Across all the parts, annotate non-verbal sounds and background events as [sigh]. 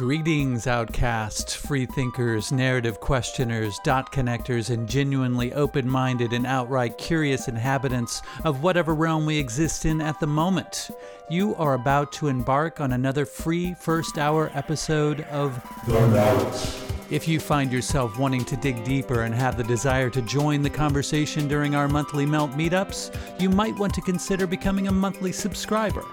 Greetings, outcasts, free thinkers, narrative questioners, dot connectors, and genuinely open minded and outright curious inhabitants of whatever realm we exist in at the moment. You are about to embark on another free first hour episode of The Melt. If you find yourself wanting to dig deeper and have the desire to join the conversation during our monthly Melt meetups, you might want to consider becoming a monthly subscriber.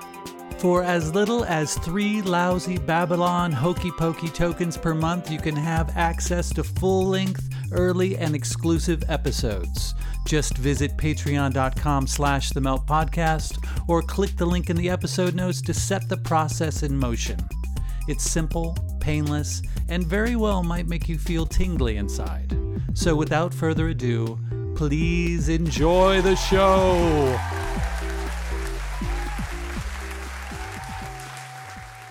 For as little as three lousy Babylon hokey pokey tokens per month, you can have access to full length, early, and exclusive episodes. Just visit patreon.com slash the melt podcast or click the link in the episode notes to set the process in motion. It's simple, painless, and very well might make you feel tingly inside. So without further ado, please enjoy the show.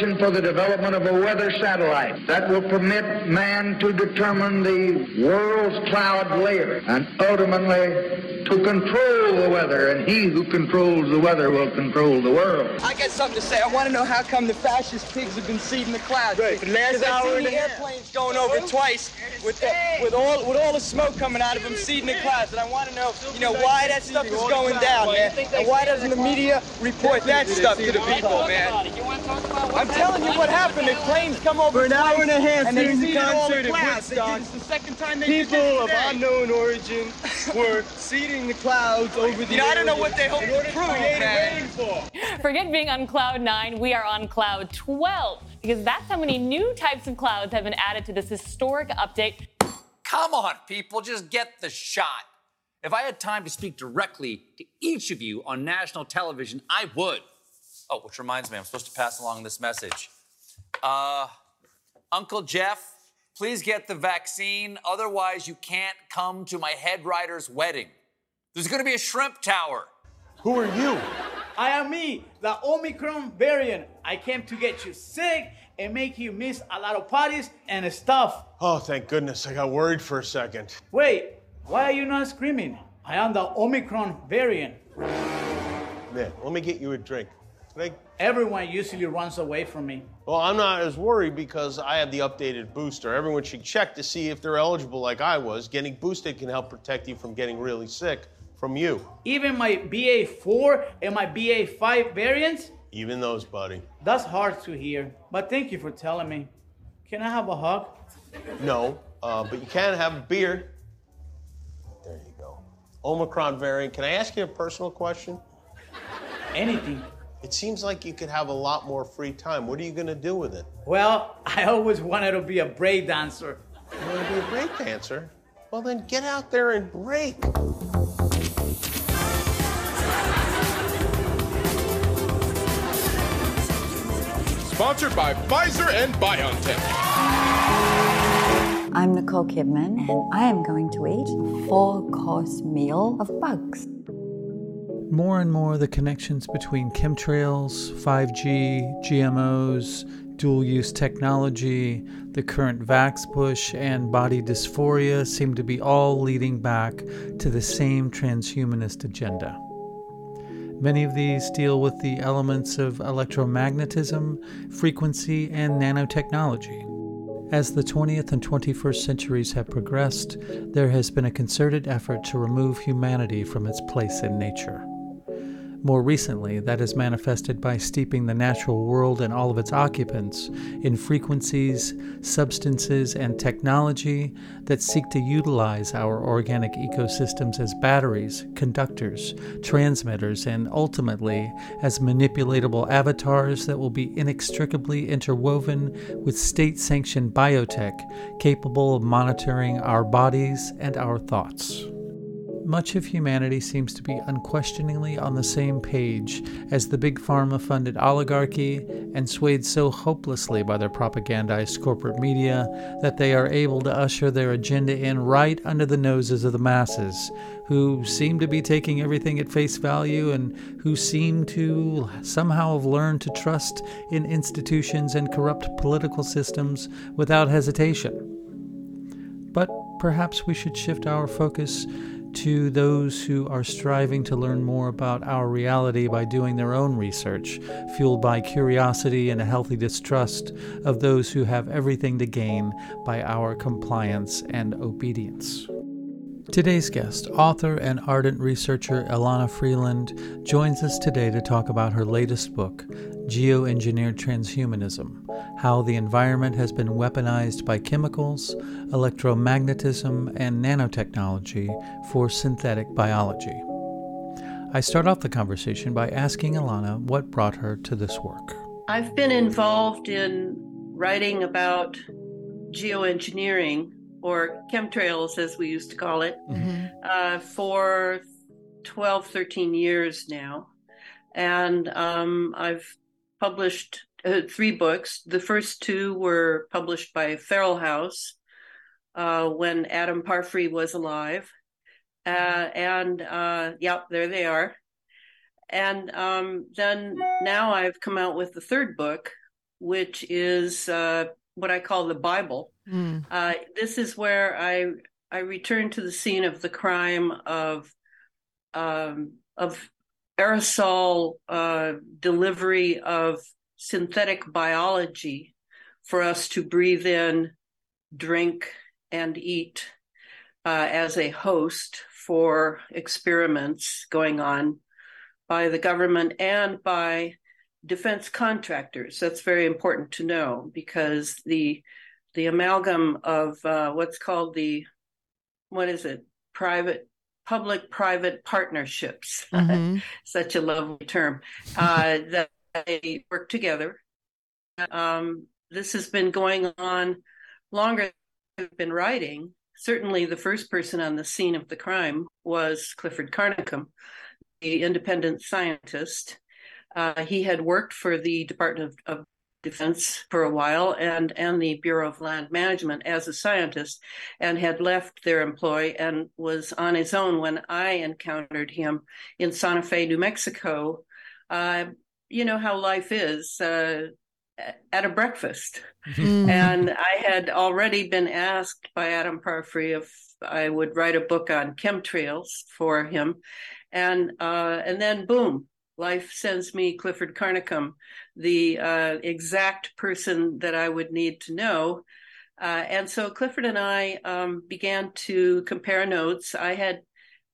And for the development of a weather satellite that will permit man to determine the world's cloud layer and ultimately to control the weather. And he who controls the weather will control the world. I got something to say. I want to know how come the fascist pigs have been seeding the clouds. Right, for the last 'Cause I've seen the half. airplanes going over twice with the, with all with all the smoke coming out of them seeding the clouds. And I want to know, you know, why that stuff is going down, man. And why doesn't the media report that stuff to the people, man? I'm telling you what happened. The planes come over For an hour and a half and they during the all concert the at clouds. They did Woodstock, this the second time they did People this of unknown origin were seeding the clouds over the You know, I don't know what they hope to prove, create man. Forget being on cloud nine, we are on cloud 12 because that's how many new types of clouds have been added to this historic update. Come on, people, just get the shot. If I had time to speak directly to each of you on national television, I would. Oh, which reminds me, I'm supposed to pass along this message. Uh, Uncle Jeff, please get the vaccine. Otherwise, you can't come to my head writer's wedding. There's gonna be a shrimp tower. Who are you? I am me, the Omicron variant. I came to get you sick and make you miss a lot of parties and stuff. Oh, thank goodness. I got worried for a second. Wait, why are you not screaming? I am the Omicron variant. Man, let me get you a drink. Everyone usually runs away from me. Well, I'm not as worried because I have the updated booster. Everyone should check to see if they're eligible like I was. Getting boosted can help protect you from getting really sick from you. Even my BA4 and my BA5 variants, Even those, buddy. that's hard to hear. But thank you for telling me. Can I have a hug? No, uh, but you can have a beer. There you go. Omicron variant. Can I ask you a personal question? Anything. It seems like you could have a lot more free time. What are you going to do with it? Well, [laughs] I always wanted to be a break dancer. You want to be a break dancer? Well, then get out there and break. Sponsored by Pfizer and BioNTech. I'm Nicole Kidman, and I am going to eat a four course meal of bugs. More and more, the connections between chemtrails, 5G, GMOs, dual use technology, the current vax push, and body dysphoria seem to be all leading back to the same transhumanist agenda. Many of these deal with the elements of electromagnetism, frequency, and nanotechnology. As the 20th and 21st centuries have progressed, there has been a concerted effort to remove humanity from its place in nature. More recently, that is manifested by steeping the natural world and all of its occupants in frequencies, substances, and technology that seek to utilize our organic ecosystems as batteries, conductors, transmitters, and ultimately as manipulatable avatars that will be inextricably interwoven with state sanctioned biotech capable of monitoring our bodies and our thoughts. Much of humanity seems to be unquestioningly on the same page as the big pharma funded oligarchy and swayed so hopelessly by their propagandized corporate media that they are able to usher their agenda in right under the noses of the masses, who seem to be taking everything at face value and who seem to somehow have learned to trust in institutions and corrupt political systems without hesitation. But perhaps we should shift our focus to those who are striving to learn more about our reality by doing their own research, fueled by curiosity and a healthy distrust of those who have everything to gain by our compliance and obedience. Today's guest, author and ardent researcher Elana Freeland, joins us today to talk about her latest book, Geoengineered Transhumanism How the Environment Has Been Weaponized by Chemicals, Electromagnetism, and Nanotechnology for Synthetic Biology. I start off the conversation by asking Elana what brought her to this work. I've been involved in writing about geoengineering or chemtrails, as we used to call it, mm-hmm. uh, for 12, 13 years now. And um, I've published uh, three books. The first two were published by Feral House uh, when Adam Parfrey was alive. Uh, and uh, yeah, there they are. And um, then now I've come out with the third book, which is uh, what I call the Bible. Mm. Uh, this is where I I return to the scene of the crime of um, of aerosol uh, delivery of synthetic biology for us to breathe in, drink, and eat uh, as a host for experiments going on by the government and by defense contractors. That's very important to know because the the amalgam of uh, what's called the what is it? Private public private partnerships. [laughs] Mm-hmm. such a lovely term. Uh, [laughs] that they work together. Um, this has been going on longer than I've been writing. Certainly the first person on the scene of the crime was clifford carnicom the independent scientist. Uh, he had worked for the Department of, of, Defense for a while and, and the Bureau of Land Management as a scientist and had left their employ and was on his own when I encountered him in Santa Fe, New Mexico. Uh, you know how life is. Uh, at a breakfast. Mm-hmm. And I had already been asked by Adam Parfrey if I would write a book on chemtrails for him. And uh, and then boom, life sends me Clifford Carnicom, the uh, exact person that I would need to know. Uh, and so Clifford and I um, began to compare notes. I had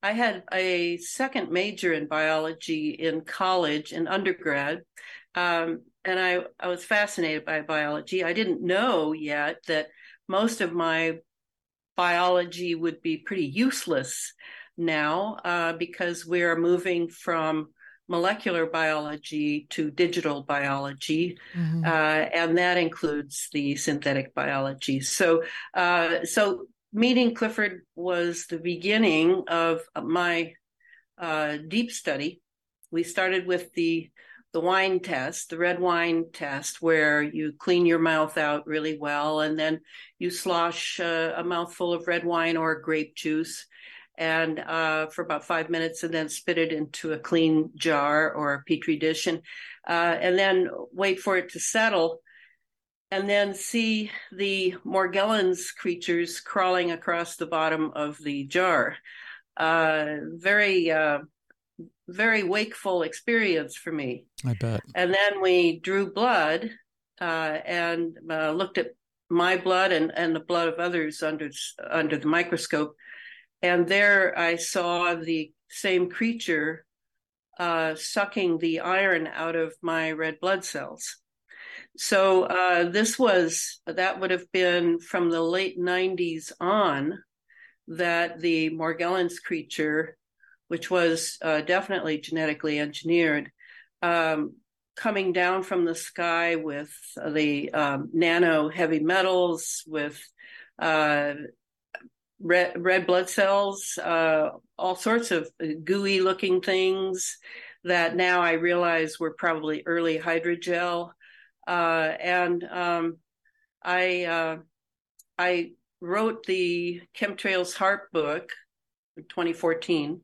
I had a second major in biology in college in undergrad, um, and I, I was fascinated by biology. I didn't know yet that most of my biology would be pretty useless now uh, because we're moving from molecular biology to digital biology, mm-hmm. uh, and that includes the synthetic biology. So, uh, so meeting Clifford was the beginning of my uh, deep study. We started with the the wine test, the red wine test, where you clean your mouth out really well, and then you slosh uh, a mouthful of red wine or grape juice and uh, for about five minutes and then spit it into a clean jar or a petri dish and uh, and then wait for it to settle and then see the morgellons creatures crawling across the bottom of the jar. Uh, very uh, very wakeful experience for me. I bet. And then we drew blood uh, and uh, looked at my blood and, and the blood of others under under the microscope, and there I saw the same creature uh, sucking the iron out of my red blood cells. So uh, this was that would have been from the late '90s on that the Morgellons creature, which was uh, definitely genetically engineered, um, coming down from the sky with the um, nano heavy metals, with uh, red, red blood cells, uh, all sorts of gooey looking things that now I realize were probably early hydrogel. Uh, and um, I uh, I wrote the Chemtrails HAARP book, in 2014,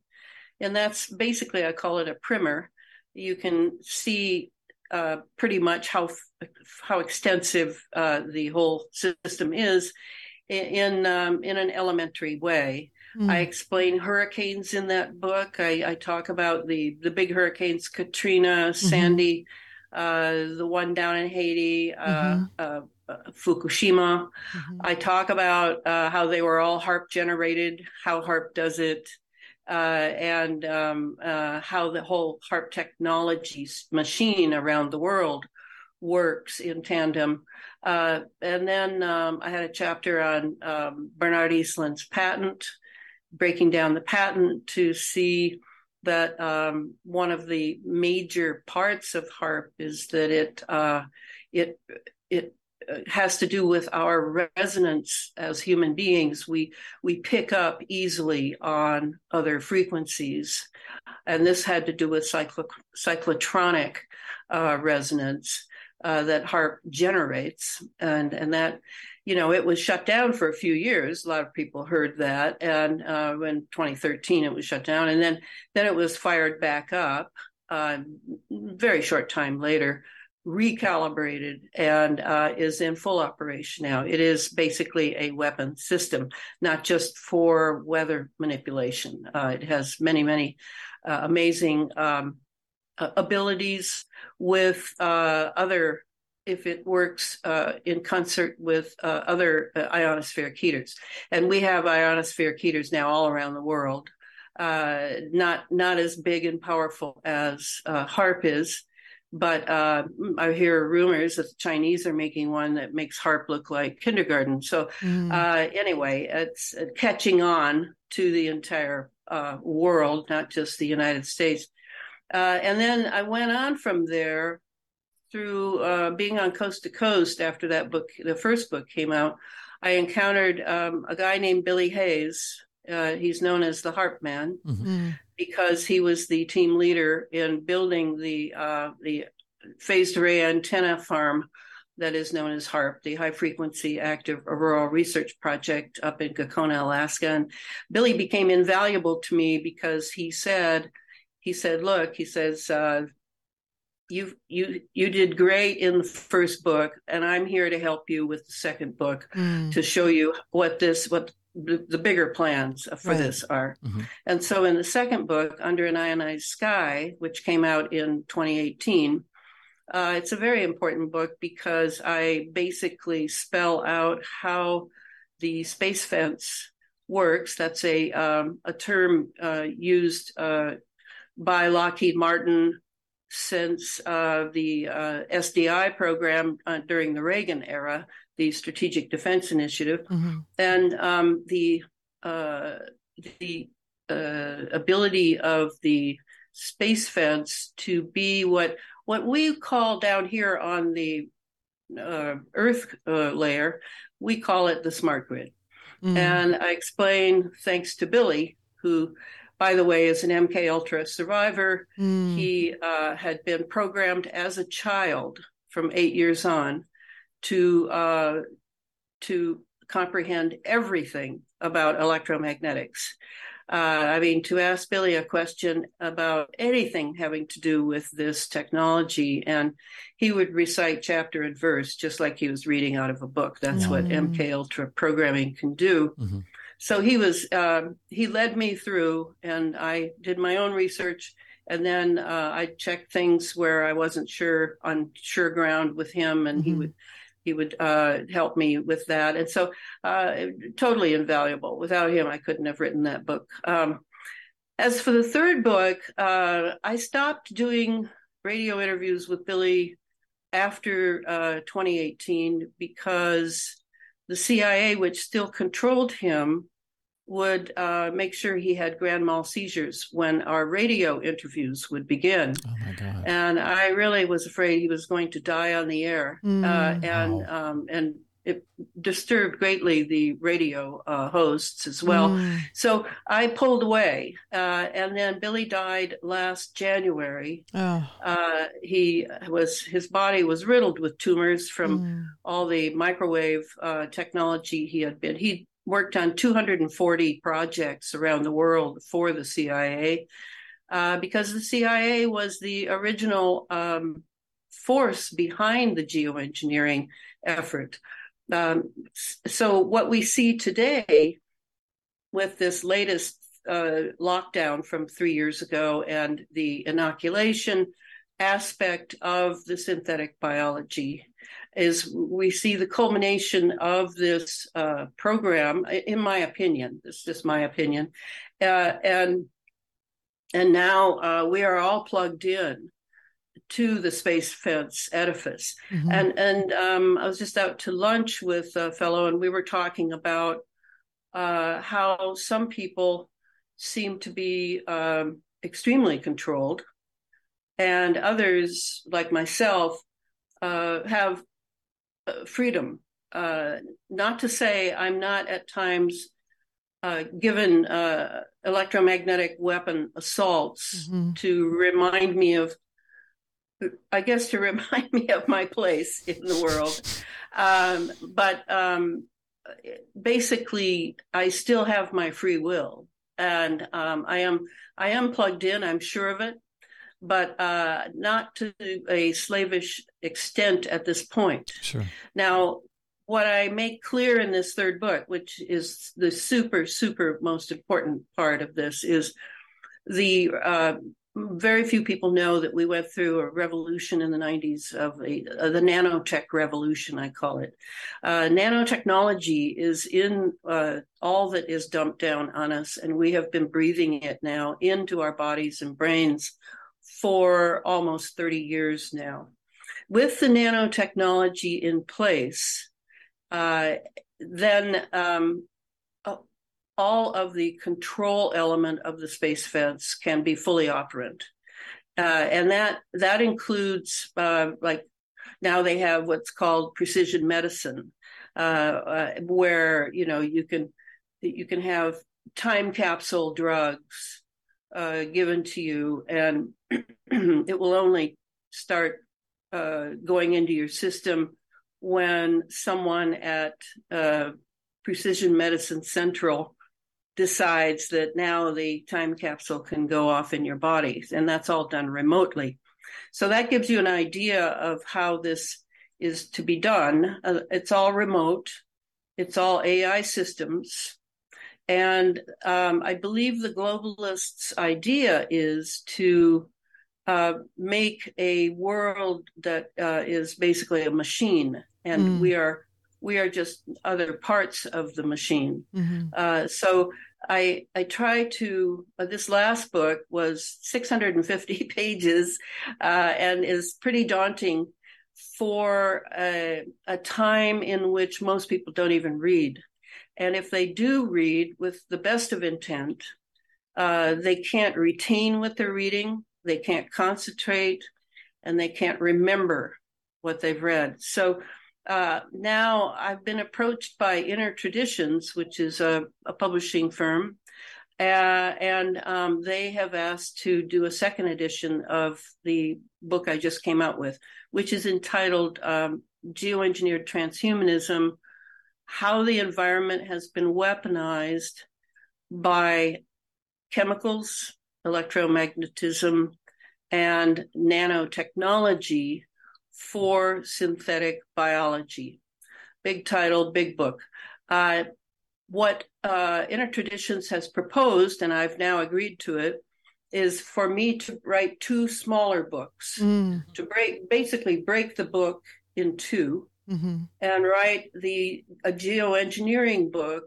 and that's basically I call it a primer. You can see uh, pretty much how how extensive uh, the whole system is in um, in an elementary way. Mm. I explain hurricanes in that book. I, I, talk about the the big hurricanes, Katrina, mm-hmm. Sandy, uh, the one down in Haiti, uh, mm-hmm. uh, Fukushima. Mm-hmm. I talk about uh, how they were all HAARP generated, how HAARP does it, uh, and um, uh, how the whole HAARP technology machine around the world works in tandem. Uh, and then um, I had a chapter on um, Bernard Eastlund's patent, breaking down the patent to see that um, one of the major parts of HAARP is that it uh, it it has to do with our resonance as human beings. We we pick up easily on other frequencies, and this had to do with cyclo- cyclotronic uh, resonance uh, that HAARP generates, and and that you know it was shut down for a few years. A lot of people heard that, and uh, in 2013 it was shut down, and then then it was fired back up. Uh, very short time later recalibrated and uh, is in full operation now. It is basically a weapon system, not just for weather manipulation. Uh, it has many, many uh, amazing um, abilities with uh, other. If it works uh, in concert with uh, other ionospheric heaters, and we have ionospheric heaters now all around the world, not not as big and powerful as HAARP is, but uh, I hear rumors that the Chinese are making one that makes HAARP look like kindergarten. So mm. uh, anyway, it's catching on to the entire uh, world, not just the United States. Uh, and then I went on from there through uh, being on Coast to Coast after that book, the first book came out. I encountered um, a guy named Billy Hayes. Uh, he's known as the HAARP Man. Mm-hmm. Mm because he was the team leader in building the uh, the phased array antenna farm that is known as HAARP, the High Frequency Active Auroral Research Project up in Gakona, Alaska. And Billy became invaluable to me because he said, he said, look, he says, uh, you you you did great in the first book, and I'm here to help you with the second book mm. to show you what this what the, the bigger plans for right. this are. Mm-hmm. And so in the second book, Under an Ionized Sky, which came out in 2018, uh, it's a very important book because I basically spell out how the space fence works. That's a um, a term uh, used uh, by Lockheed Martin since uh, the uh, SDI program uh, during the Reagan era the Strategic Defense Initiative, mm-hmm. and um, the uh, the uh, ability of the space fence to be what what we call down here on the uh, Earth uh, layer, we call it the smart grid. Mm-hmm. And I explain, thanks to Billy, who, by the way, is an MK Ultra survivor. Mm. He uh, had been programmed as a child from eight years on to uh, to comprehend everything about electromagnetics. Uh, I mean, to ask Billy a question about anything having to do with this technology, and he would recite chapter and verse just like he was reading out of a book. That's mm-hmm. what MK Ultra programming can do. Mm-hmm. So he was uh, he led me through, and I did my own research, and then uh, I checked things where I wasn't sure on sure ground with him, and mm-hmm. he would he would uh, help me with that, and so uh, totally invaluable. Without him, I couldn't have written that book. Um, as for the third book, uh, I stopped doing radio interviews with Billy after uh, 2018 because the CIA, which still controlled him, would uh, make sure he had grand mal seizures when our radio interviews would begin. Oh my God. And I really was afraid he was going to die on the air. Mm. Uh, and um, and it disturbed greatly the radio uh, hosts as well. Mm. So I pulled away. Uh, and then Billy died last January. Oh. Uh, he was his body was riddled with tumors from Mm. all the microwave uh, technology he had been. He worked on 240 projects around the world for the CIA uh, because the CIA was the original um, force behind the geoengineering effort. Um, so what we see today with this latest uh, lockdown from three years ago and the inoculation aspect of the synthetic biology is we see the culmination of this uh, program, in my opinion. This is just my opinion, uh, and and now uh, we are all plugged in to the space fence edifice. Mhm. And and um, I was just out to lunch with a fellow, and we were talking about uh, how some people seem to be um, extremely controlled, and others, like myself, uh, have freedom. Uh, not to say I'm not at times uh, given uh, electromagnetic weapon assaults Mhm. to remind me of, I guess, to [laughs] remind me of my place in the world. Um, but um, basically, I still have my free will, and um, I am I am plugged in. I'm sure of it, but uh, not to a slavish extent at this point. Sure. Now, what I make clear in this third book, which is the super, super most important part of this, is the uh, very few people know that we went through a revolution in the 90s of a, uh, the nanotech revolution, I call it. Uh, nanotechnology is in uh, all that is dumped down on us, and we have been breathing it now into our bodies and brains for almost 30 years now. With the nanotechnology in place, uh, then um, all of the control element of the space fence can be fully operant, uh, and that that includes uh, like now they have what's called precision medicine, uh, uh, where you know you can you can have time capsule drugs uh, given to you, and [clears throat] it will only start uh, going into your system when someone at uh, Precision Medicine Central decides that now the time capsule can go off in your body, and that's all done remotely. So that gives you an idea of how this is to be done. Uh, it's all remote, it's all AI systems. And um, I believe the globalists' idea is to uh, make a world that uh, is basically a machine, and Mm. we are we are just other parts of the machine. Mhm. Uh, so I I try to. Uh, this last book was 650 [laughs] pages, uh, and is pretty daunting for a, a time in which most people don't even read, and if they do read with the best of intent, uh, they can't retain what they're reading, they can't concentrate, and they can't remember what they've read. So uh, now I've been approached by Inner Traditions, which is a, a publishing firm, uh, and um, they have asked to do a second edition of the book I just came out with, which is entitled um, Geoengineered Transhumanism How the Environment Has Been Weaponized by Chemicals, Electromagnetism, and Nanotechnology for synthetic biology. Big title, big book. Uh, what uh, Inner Traditions has proposed, and I've now agreed to it, is for me to write two smaller books Mm. to break, basically break the book in two, Mm-hmm. and write the a geoengineering book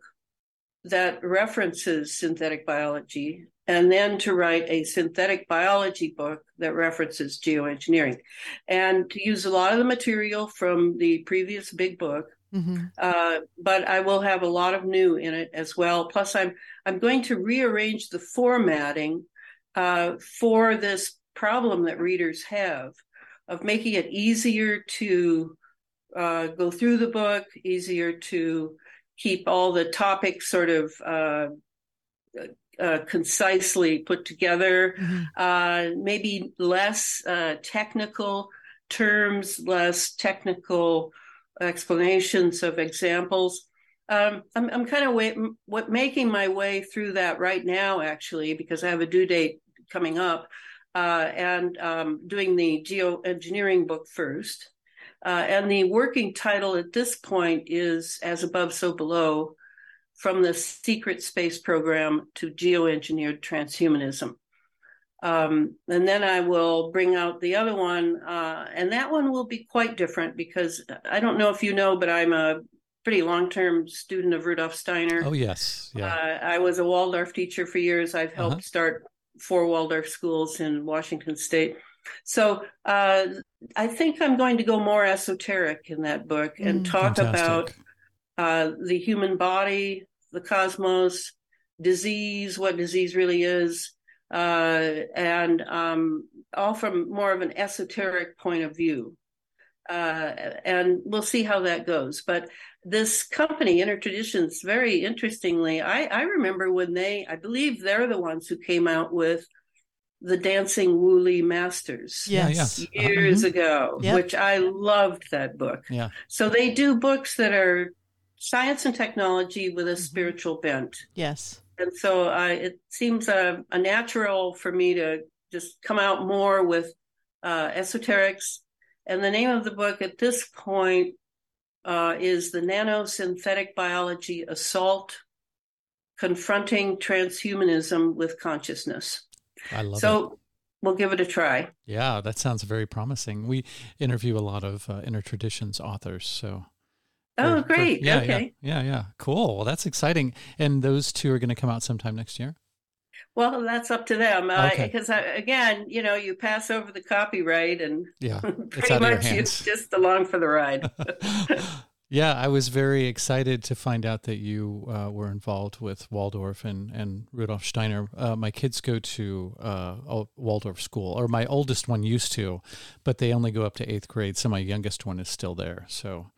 that references synthetic biology, and then to write a synthetic biology book that references geoengineering, and to use a lot of the material from the previous big book. Mm-hmm. Uh, but I will have a lot of new in it as well. Plus, I'm I'm going to rearrange the formatting uh, for this problem that readers have of making it easier to uh, go through the book, easier to keep all the topics sort of uh, concisely put together, uh, maybe less uh, technical terms, less technical explanations of examples. Um, I'm, I'm kind of what making my way through that right now, actually, because I have a due date coming up, uh, and um, doing the geoengineering book first. Uh, and the working title at this point is As Above, So Below From the Secret Space Program to Geoengineered Transhumanism. Um, and then I will bring out the other one, uh, and that one will be quite different because I don't know if you know, but I'm a pretty long term student of Rudolf Steiner. Oh, yes. Yeah. Uh, I was a Waldorf teacher for years. I've helped Uh-huh. start four Waldorf schools in Washington State. So uh, I think I'm going to go more esoteric in that book and Mm. talk Fantastic. about uh, the human body, the cosmos, disease, what disease really is, uh, and um, all from more of an esoteric point of view. Uh, and we'll see how that goes. But this company, Inner Traditions, very interestingly, I, I remember when they, I believe they're the ones who came out with the Dancing Wu Li Masters Yes. yeah. years Mhm. ago, Yep. which I loved that book. Yeah. So they do books that are science and technology with a spiritual bent. Yes. And so I, it seems a, a natural for me to just come out more with uh, esoterics. And the name of the book at this point uh, is The Nanosynthetic Biology Assault Confronting Transhumanism with Consciousness. I love it. so we'll give it a try. Yeah, that sounds very promising. We interview a lot of uh, Inner Traditions authors, so. Oh, great. Yeah, okay. yeah, yeah, yeah. Cool. Well, that's exciting. And those two are going to come out sometime next year. Well, that's up to them. Uh, Okay. Because again, you know, you pass over the copyright and Yeah, [laughs] it's pretty out of your much hands. [laughs] just along for the ride. [laughs] Yeah, I was very excited to find out that you uh, were involved with Waldorf and, and Rudolf Steiner. Uh, my kids go to uh, Waldorf school, or my oldest one used to, but they only go up to eighth grade. So my youngest one is still there. So,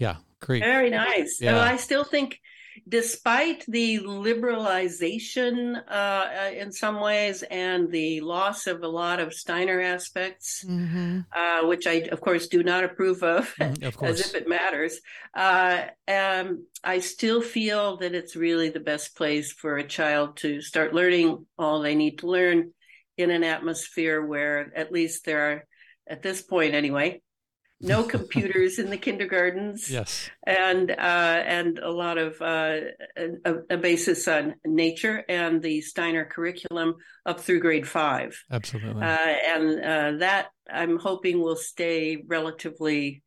yeah, great. Very nice. Yeah. Well, I still think, despite the liberalization uh, uh, in some ways and the loss of a lot of Steiner aspects, Mm-hmm. uh, which I, of course, do not approve of, Mm, of [laughs] as if it matters. Uh, um, I still feel that it's really the best place for a child to start learning all they need to learn in an atmosphere where at least there are, at this point anyway, no computers in the kindergartens [laughs] Yes. and uh, and a lot of uh, a, a basis on nature and the Steiner curriculum up through grade five. Absolutely. Uh, and uh, that I'm hoping will stay relatively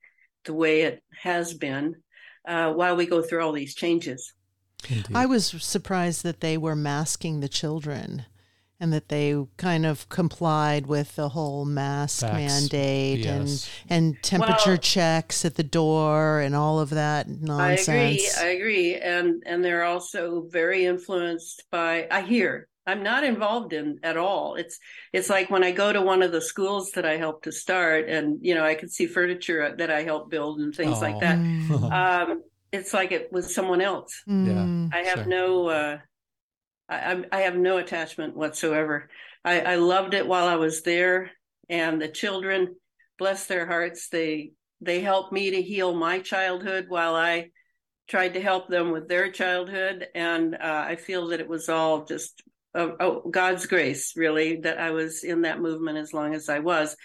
the way it has been uh, while we go through all these changes. I was surprised that they were masking the children and that they kind of complied with the whole mask Vax, mandate yes. and and temperature Well- checks at the door and all of that nonsense. I agree. I agree, and and they're also very influenced by. I hear. I'm not involved in at all. It's it's like when I go to one of the schools that I helped to start, and you know I could see furniture that I helped build and things like that. Mm. Um, it's like it was someone else. Mm. I have sure. no. Uh, I, I'm- have no attachment whatsoever. I, I loved it while I was there, and the children, bless their hearts, they they helped me to heal my childhood while I tried to help them with their childhood, and uh, I feel that it was all just oh, oh, God's grace, really, that I was in that movement as long as I was.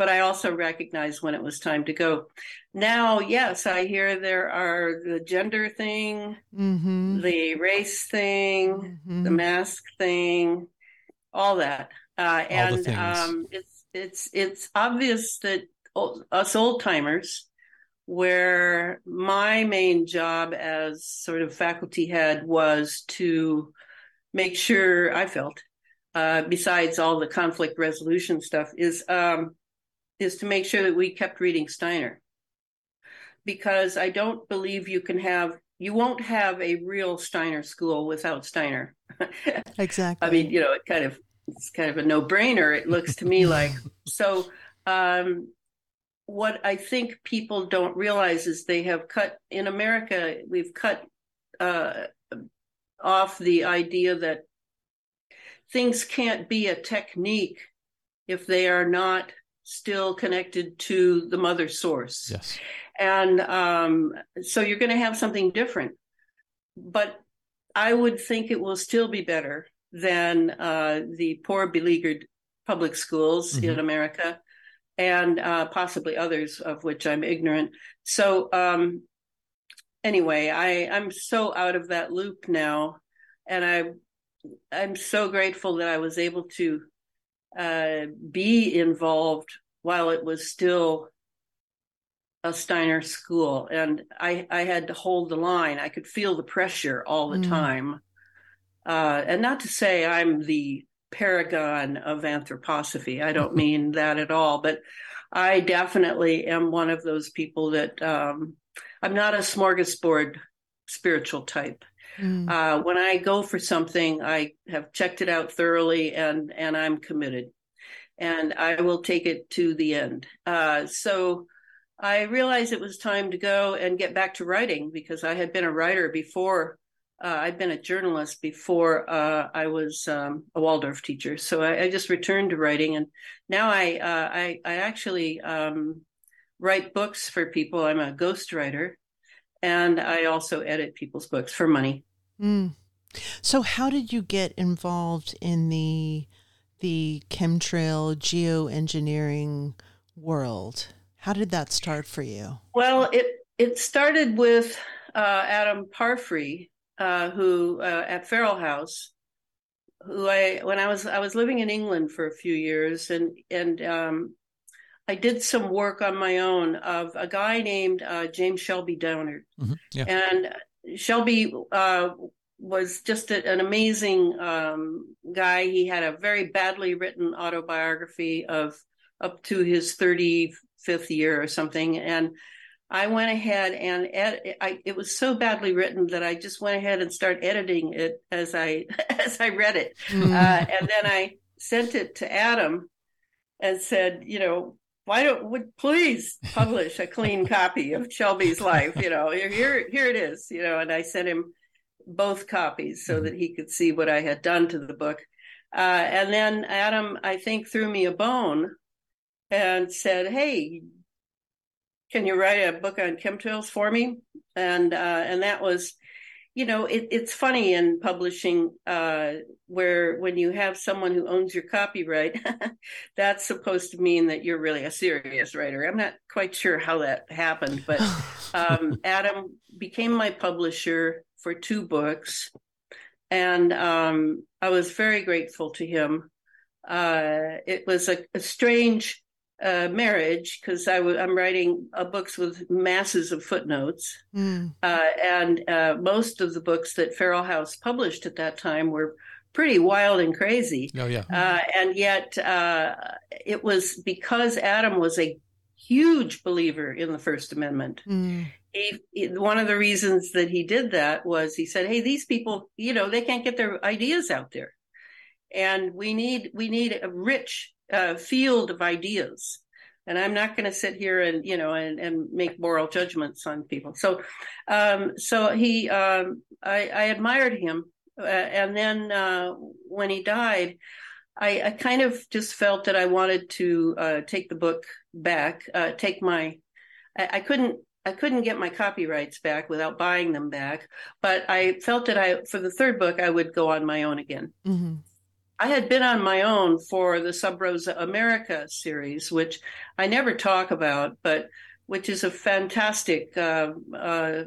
But I also recognized when it was time to go. Now, yes, I hear there are the gender thing, Mm-hmm. the race thing, Mhm. the mask thing, all that. Uh, the and um, it's it's it's obvious that us old timers where my main job as sort of faculty head was to make sure I felt, uh, besides all the conflict resolution stuff, is um, is to make sure that we kept reading Steiner, because I don't believe you can have you won't have a real Steiner school without Steiner. [laughs] exactly. I mean, you know, it kind of it's kind of a no brainer. It looks to me [laughs] like so. Um, what I think people don't realize is they have cut in America. We've cut uh, off the idea that things can't be a technique if they are not still connected to the mother source. Yes. And um, so you're going to have something different. But I would think it will still be better than uh, the poor, beleaguered public schools mm-hmm. in America and uh, possibly others of which I'm ignorant. So, um, anyway, I, I'm so out of that loop now. And I, I'm so grateful that I was able to uh, be involved while it was still a Steiner school. And I, I had to hold the line. I could feel the pressure all the mm. time. Uh, and not to say I'm the paragon of anthroposophy. I don't [laughs] mean that at all, but I definitely am one of those people that um, I'm not a smorgasbord spiritual type. Mm. Uh, when I go for something, I have checked it out thoroughly and and I'm committed, and I will take it to the end. Uh, so I realized it was time to go and get back to writing because I had been a writer before. Uh, I'd been a journalist before uh, I was um, a Waldorf teacher, so I, I, just returned to writing, and now I uh, I, I, actually um, write books for people. I'm a ghostwriter, and I also edit people's books for money. Mm. So, how did you get involved in the the chemtrail geoengineering world? How did that start for you? Well, it it started with uh, Adam Parfrey, uh, who uh, at Feral House, who I when I was I was living in England for a few years, and and um, I did some work on my own of a guy named uh, James Shelby Downard, mm-hmm. yeah. and Shelby uh, was just a, an amazing um, guy. He had a very badly written autobiography of up to his 35th year or something. And I went ahead and ed- I, it was so badly written that I just went ahead and started editing it as I [laughs] as I read it, mm. uh, and then I sent it to Adam and said, you know, why don't would please publish a clean copy of Shelby's life? You know, here here it is. You know, and I sent him both copies so mm-hmm. that he could see what I had done to the book. Uh, and then Adam, I think, threw me a bone and said, "Hey, can you write a book on chemtrails for me?" And uh, and that was, you know, it, it's funny in publishing uh, where when you have someone who owns your copyright, [laughs] that's supposed to mean that you're really a serious writer. I'm not quite sure how that happened, but [laughs] um, Adam became my publisher for two books, and um, I was very grateful to him. Uh, it was a, a strange uh, marriage because i w- I'm writing uh, books with masses of footnotes, mm. and uh, most of the books that Feral House published at that time were pretty wild and crazy. Oh yeah, uh, and yet uh, it was because Adam was a huge believer in the First Amendment. Mm he, one of the reasons that he did that was he said, "Hey, these people, you know, they can't get their ideas out there, and we need we need a rich uh, field of ideas." And I'm not going to sit here and you know and, and make moral judgments on people. So, um, so he, um, I, I, admired him, uh, and then uh, when he died, I, I, kind of just felt that I wanted to uh, take the book back, uh, take my I, I couldn't I couldn't get my copyrights back without buying them back, but I felt that I, for the third book, I would go on my own again. Mm-hmm. I had been on my own for the Sub Rosa America series, which I never talk about, but which is a fantastic uh, uh,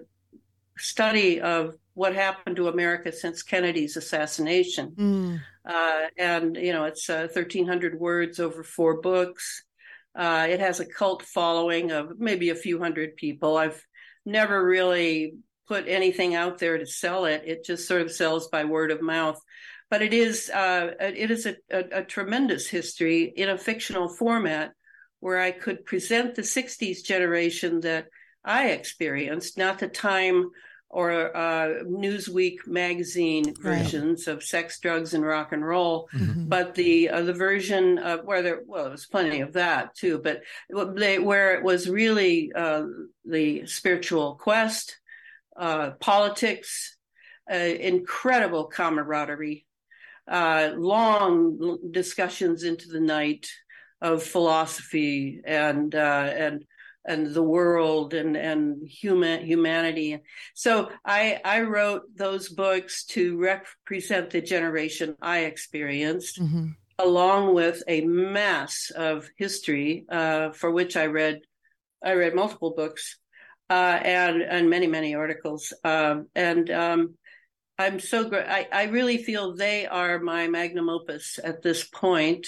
study of what happened to America since Kennedy's assassination. Mm. Uh, and, you know, it's 1,300 uh, words over four books. Uh, it has a cult following of maybe a few hundred people. I've never really put anything out there to sell it. It just sort of sells by word of mouth. But it is uh, it is a, a, a tremendous history in a fictional format where I could present the '60s generation that I experienced, not the time or uh, Newsweek magazine versions right. of sex, drugs, and rock and roll, mm-hmm. but the uh, the version of where there well, there was plenty of that too, but they, where it was really uh, the spiritual quest, uh, politics, uh, incredible camaraderie, uh, long discussions into the night of philosophy and uh, and and the world and and human humanity. So I I wrote those books to represent the generation I experienced. Mm-hmm. Along with a mass of history, uh, for which I read, I read multiple books, uh, and and many many articles, uh, and um, I'm so great. I, I really feel they are my magnum opus at this point.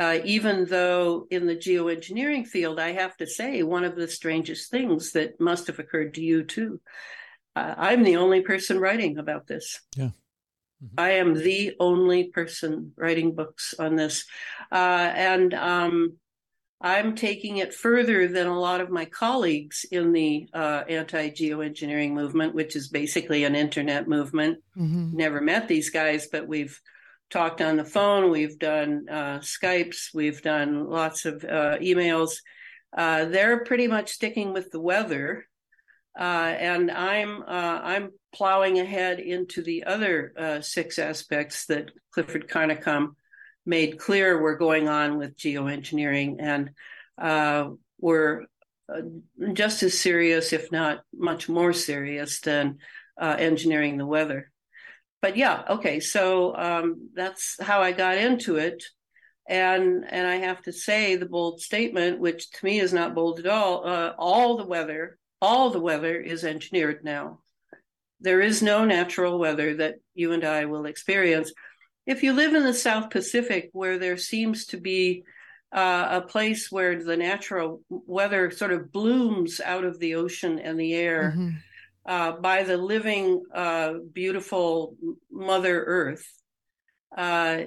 Uh, even though in the geoengineering field, I have to say, one of the strangest things that must have occurred to you too. Uh, I'm the only person writing about this. Yeah. Mm-hmm. I am the only person writing books on this. Uh, and um, I'm taking it further than a lot of my colleagues in the uh, anti geoengineering movement, which is basically an internet movement. Mm-hmm. Never met these guys, but we've talked on the phone, we've done uh, Skypes, we've done lots of uh, emails. Uh, they're pretty much sticking with the weather, uh, and I'm uh, I'm plowing ahead into the other uh, six aspects that Clifford Carnicom made clear were going on with geoengineering, and we're just as serious, if not much more serious, than engineering the weather but yeah, okay. So um, that's how I got into it, and and I have to say the bold statement, which to me is not bold at all. Uh, all the weather, all the weather is engineered now. There is no natural weather that you and I will experience. If you live in the South Pacific, where there seems to be uh, a place where the natural weather sort of blooms out of the ocean and the air. Mm-hmm uh, by the living, uh, beautiful Mother Earth. Uh,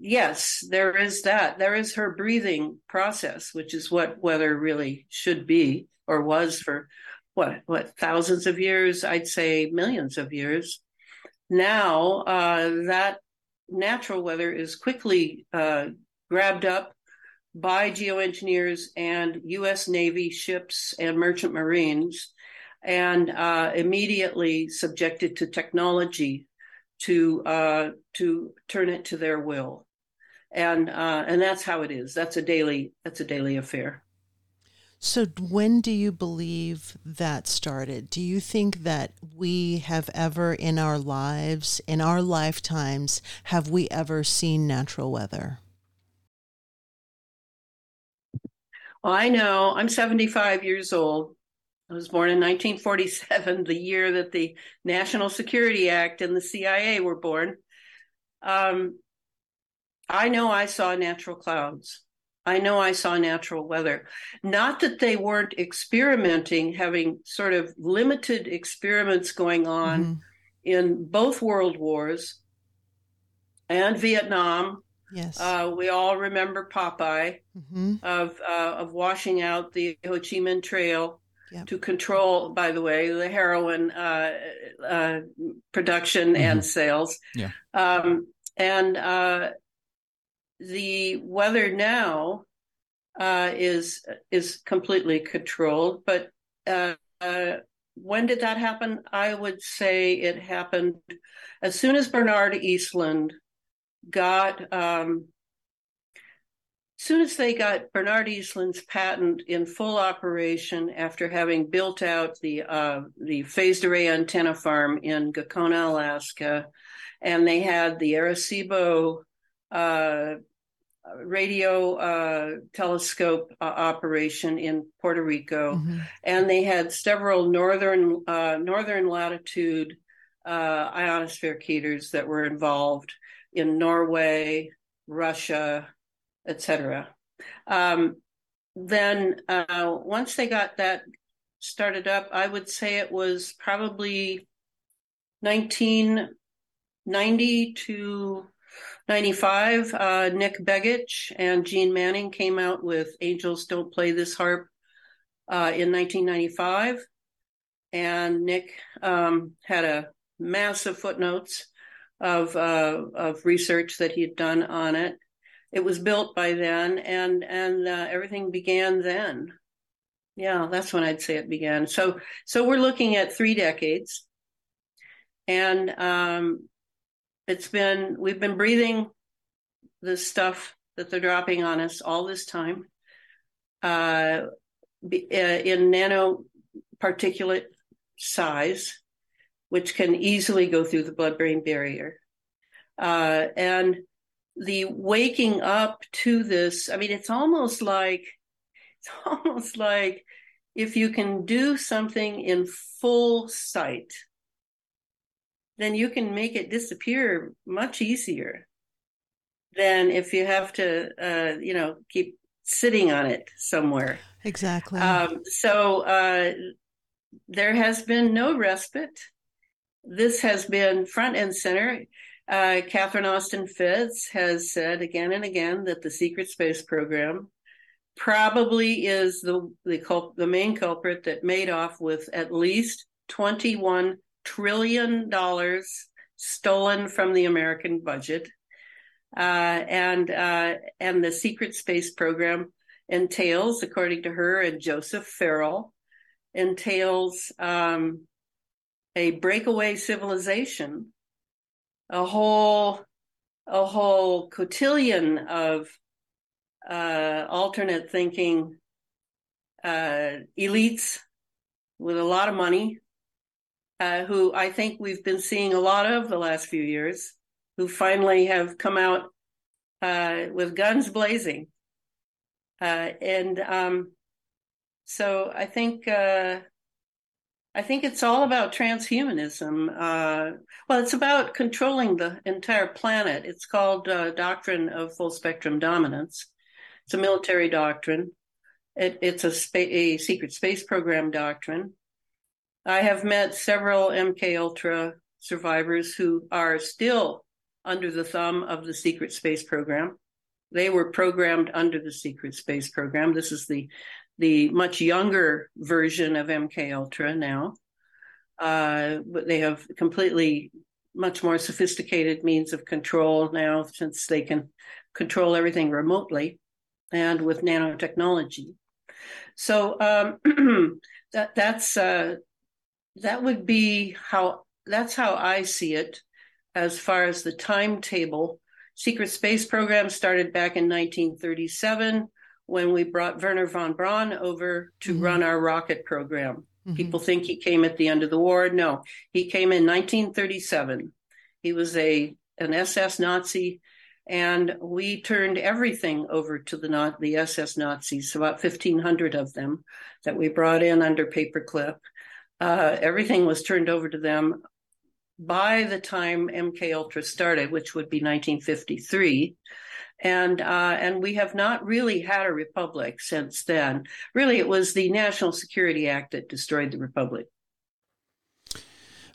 yes, there is that. There is her breathing process, which is what weather really should be or was for what what thousands of years. I'd say millions of years. Now uh, that natural weather is quickly uh, grabbed up by geoengineers and U.S. Navy ships and merchant marines and uh, immediately subjected to technology to uh, to turn it to their will, and uh, and that's how it is. That's a daily that's a daily affair. So when do you believe that started? Do you think that we have ever in our lives, in our lifetimes, have we ever seen natural weather? Well, I know I'm 75 years old I was born in 1947, the year that the National Security Act and the CIA were born. Um, I know I saw natural clouds. I know I saw natural weather. Not that they weren't experimenting, having sort of limited experiments going on mm-hmm. in both world wars and Vietnam. Yes, uh, we all remember Popeye mm-hmm. of uh, of washing out the Ho Chi Minh Trail yep. to control, by the way, the heroin uh, uh, production mm-hmm. and sales. Yeah. Um, and uh, the weather now uh, is is completely controlled. But uh, uh, when did that happen? I would say it happened as soon as Bernard Eastlund got um, soon as they got Bernard Eastlund's patent in full operation after having built out the uh, the phased array antenna farm in Gakona, Alaska, and they had the Arecibo radio uh, telescope uh, operation in Puerto Rico, mm-hmm. and they had several northern uh, northern latitude uh, ionosphere heaters that were involved in Norway, Russia, etc. Um, then uh, once they got that started up, I would say it was probably 1990 to 95. Uh, Nick Begich and Jeane Manning came out with Angels Don't Play This HAARP uh, in 1995. And Nick um, had a massive footnotes of uh, of research that he had done on it. It was built by then, and and uh, everything began then. Yeah, that's when I'd say it began. So so we're looking at three decades, and um, it's been we've been breathing the stuff that they're dropping on us all this time uh, uh in nano particulate size which can easily go through the blood brain barrier. Uh, and the waking up to this, I mean, it's almost like, it's [laughs] almost like if you can do something in full sight, then you can make it disappear much easier than if you have to, uh, you know, keep sitting on it somewhere. Exactly. Um, so uh, there has been no respite this has been front and center. Uh, Catherine Austin Fitts has said again and again that the secret space program probably is the the, culp- the main culprit that made off with at least 21 trillion dollars stolen from the American budget. Uh, and uh, and the secret space program entails, according to her and Joseph Farrell, entails um, a breakaway civilization, a whole a whole cotillion of uh, alternate thinking uh, elites with a lot of money, uh, who I think we've been seeing a lot of the last few years, who finally have come out uh, with guns blazing. Uh, and um, so I think uh, I think it's all about transhumanism. Uh, well, it's about controlling the entire planet. It's called uh, Doctrine of Full Spectrum Dominance. It's a military doctrine. It, it's a, spa- a, secret space program doctrine. I have met several MK Ultra survivors who are still under the thumb of the secret space program. They were programmed under the secret space program. This is the the much younger version of MK Ultra now. Uh, they have completely much more sophisticated means of control now since they can control everything remotely and with nanotechnology. So um, [clears throat] that that's uh, that would be how that's how I see it as far as the timetable. Secret space program started back in 1937 when we brought Wernher von Braun over to mm-hmm. run our rocket program. Mm-hmm. People think he came at the end of the war. No, he came in 1937. He was a an SS Nazi, and we turned everything over to the the SS Nazis. About 1,500 of them that we brought in under paperclip. Uh, everything was turned over to them by the time MK Ultra started, which would be 1953 and uh, and we have not really had a republic since then. Really, it was the National Security Act that destroyed the republic.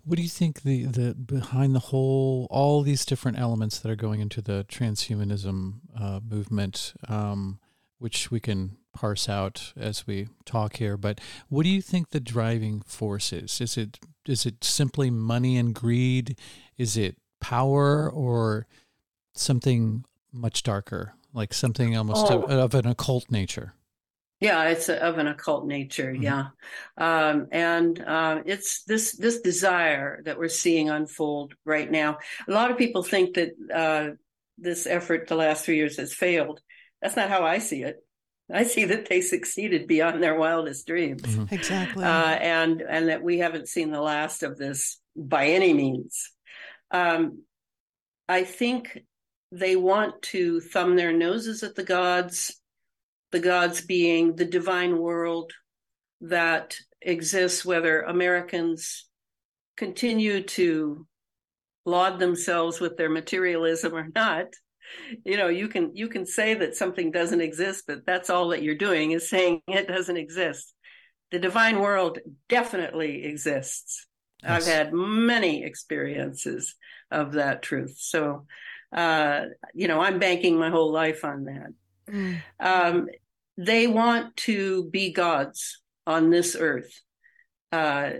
What do you think the the behind the whole all these different elements that are going into the transhumanism uh, movement, um, which we can parse out as we talk here, but what do you think the driving force is? Is it is it simply money and greed? Is it power or something much darker, like something almost oh. of, of, an occult nature. Yeah, it's a, of an occult nature. Mm-hmm. Yeah, um, and uh, it's this this desire that we're seeing unfold right now. A lot of people think that uh, this effort the last three years has failed. That's not how I see it. I see that they succeeded beyond their wildest dreams. Mm-hmm. Exactly. Uh, and and that we haven't seen the last of this by any means. Um, I think they want to thumb their noses at the gods, the gods being the divine world that exists, whether Americans continue to laud themselves with their materialism or not. You know, you can you can say that something doesn't exist, but that's all that you're doing is saying it doesn't exist. The divine world definitely exists. Yes. I've had many experiences of that truth. So, uh, you know, I'm banking my whole life on that. Mm. [sighs] Um, they want to be gods on this earth. Uh,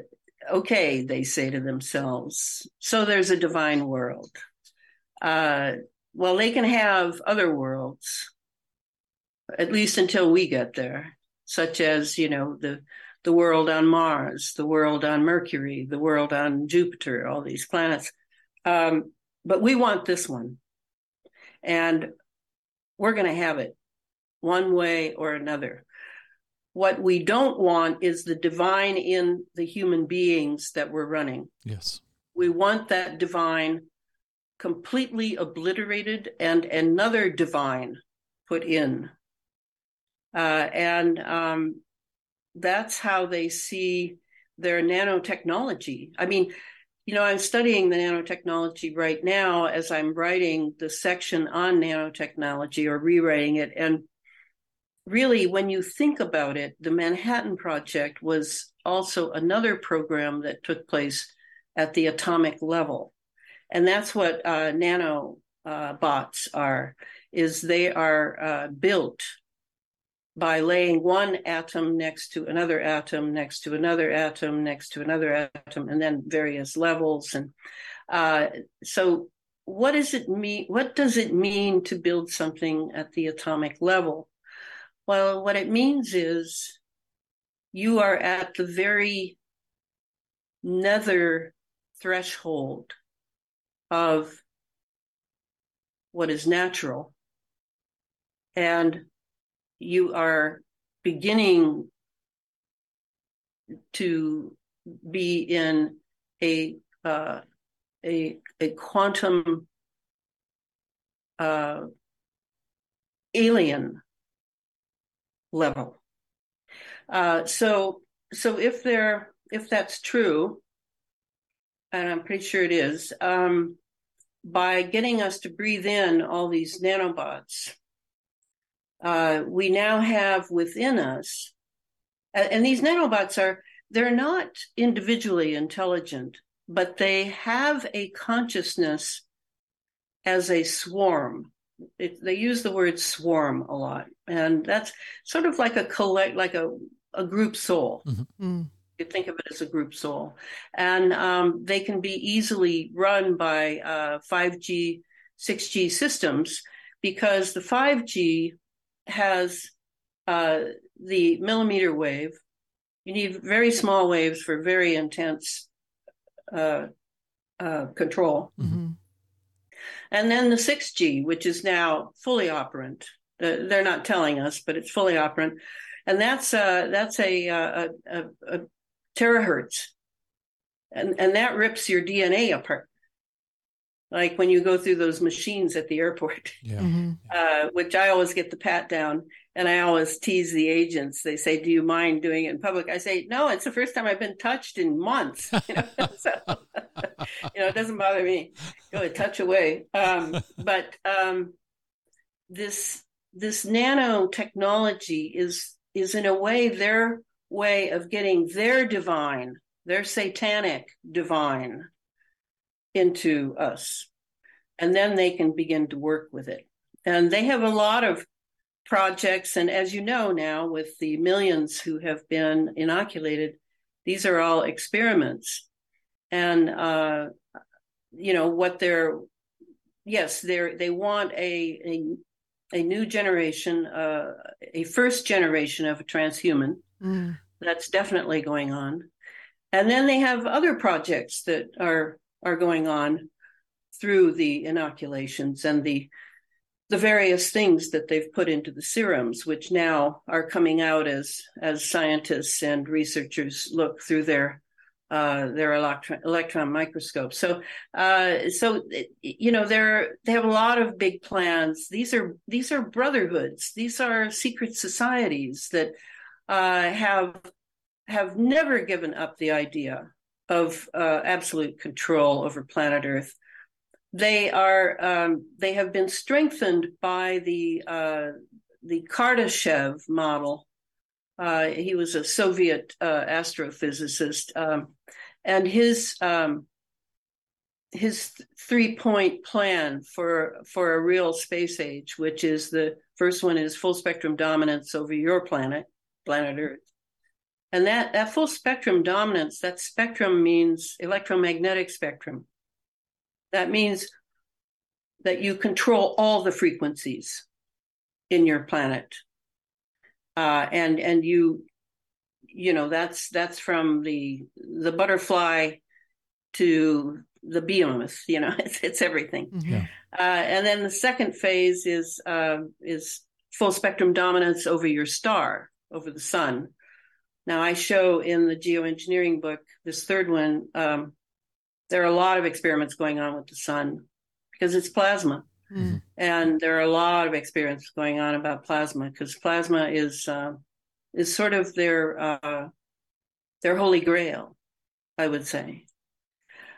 okay, they say to themselves. So there's a divine world. Uh, well, they can have other worlds, at least until we get there, such as, you know, the the world on Mars, the world on Mercury, the world on Jupiter, all these planets. Um, but we want this one. And we're going to have it one way or another. What we don't want is the divine in the human beings that we're running. Yes. We want that divine completely obliterated and another divine put in. Uh, and um, that's how they see their nanotechnology. I mean, you know, I'm studying the nanotechnology right now as I'm writing the section on nanotechnology or rewriting it. And really, when you think about it, the Manhattan Project was also another program that took place at the atomic level. And that's what uh, nano uh, bots are, is they are uh, built by laying one atom next to another atom, next to another atom, next to another atom, and then various levels. And uh, so, what does it mean? What does it mean to build something at the atomic level? Well, what it means is you are at the very nether threshold of what is natural. And you are beginning to be in a uh, a a quantum uh, alien level. Uh, so so if there if that's true, and I'm pretty sure it is, um, by getting us to breathe in all these nanobots uh, we now have within us, and these nanobots are, they're not individually intelligent, but they have a consciousness as a swarm. It, they use the word swarm a lot, and that's sort of like a collect, like a, a group soul. Mm-hmm. Mm. Think of it as a group soul, and um, they can be easily run by uh, 5G, 6G systems because the 5G has uh, the millimeter wave. You need very small waves for very intense uh, uh, control. Mm-hmm. And then the 6G, which is now fully operant. they're not telling us, but it's fully operant. And that's uh, that's a, uh, a, a, a terahertz. And, and that rips your DNA apart like when you go through those machines at the airport, [laughs] yeah. mm-hmm. uh, which I always get the pat down. And I always tease the agents. They say, "Do you mind doing it in public?" I say, "No, it's the first time I've been touched in months." [laughs] You know, so, [laughs] you know it doesn't bother me. Go ahead, touch away. Um, but um, this this nanotechnology is is in a way their way of getting their divine, their satanic divine, into us. And then they can begin to work with it. And they have a lot of projects. And as you know now, with the millions who have been inoculated, these are all experiments. And, uh, you know, what they're, yes, they're, they want a, a, a new generation, uh, a first generation of a transhuman. Mm. That's definitely going on. And then they have other projects that are are going on through the inoculations and the the various things that they've put into the serums, which now are coming out as as scientists and researchers look through their uh, their electron, electron microscope. So, uh, so you know, they're they have a lot of big plans. These are these are brotherhoods. These are secret societies that uh, have have never given up the idea of uh, absolute control over planet Earth. they are um, they have been strengthened by the uh, the Kardashev model. Uh, he was a Soviet uh, astrophysicist, um, and his um, his three point plan for for a real space age, which is the first one is full spectrum dominance over your planet, planet Earth. And that, that full spectrum dominance, that spectrum means electromagnetic spectrum. That means that you control all the frequencies in your planet. Uh, and and you you know that's that's from the the butterfly to the behemoth you know [laughs] it's, it's everything Yeah. uh, and then the second phase is uh, is full spectrum dominance over your star over the sun now i show in the geoengineering book this third one um, there are a lot of experiments going on with the sun because it's plasma and there are a lot of experiments going on about plasma because plasma is uh, is sort of their uh, their holy grail, I would say.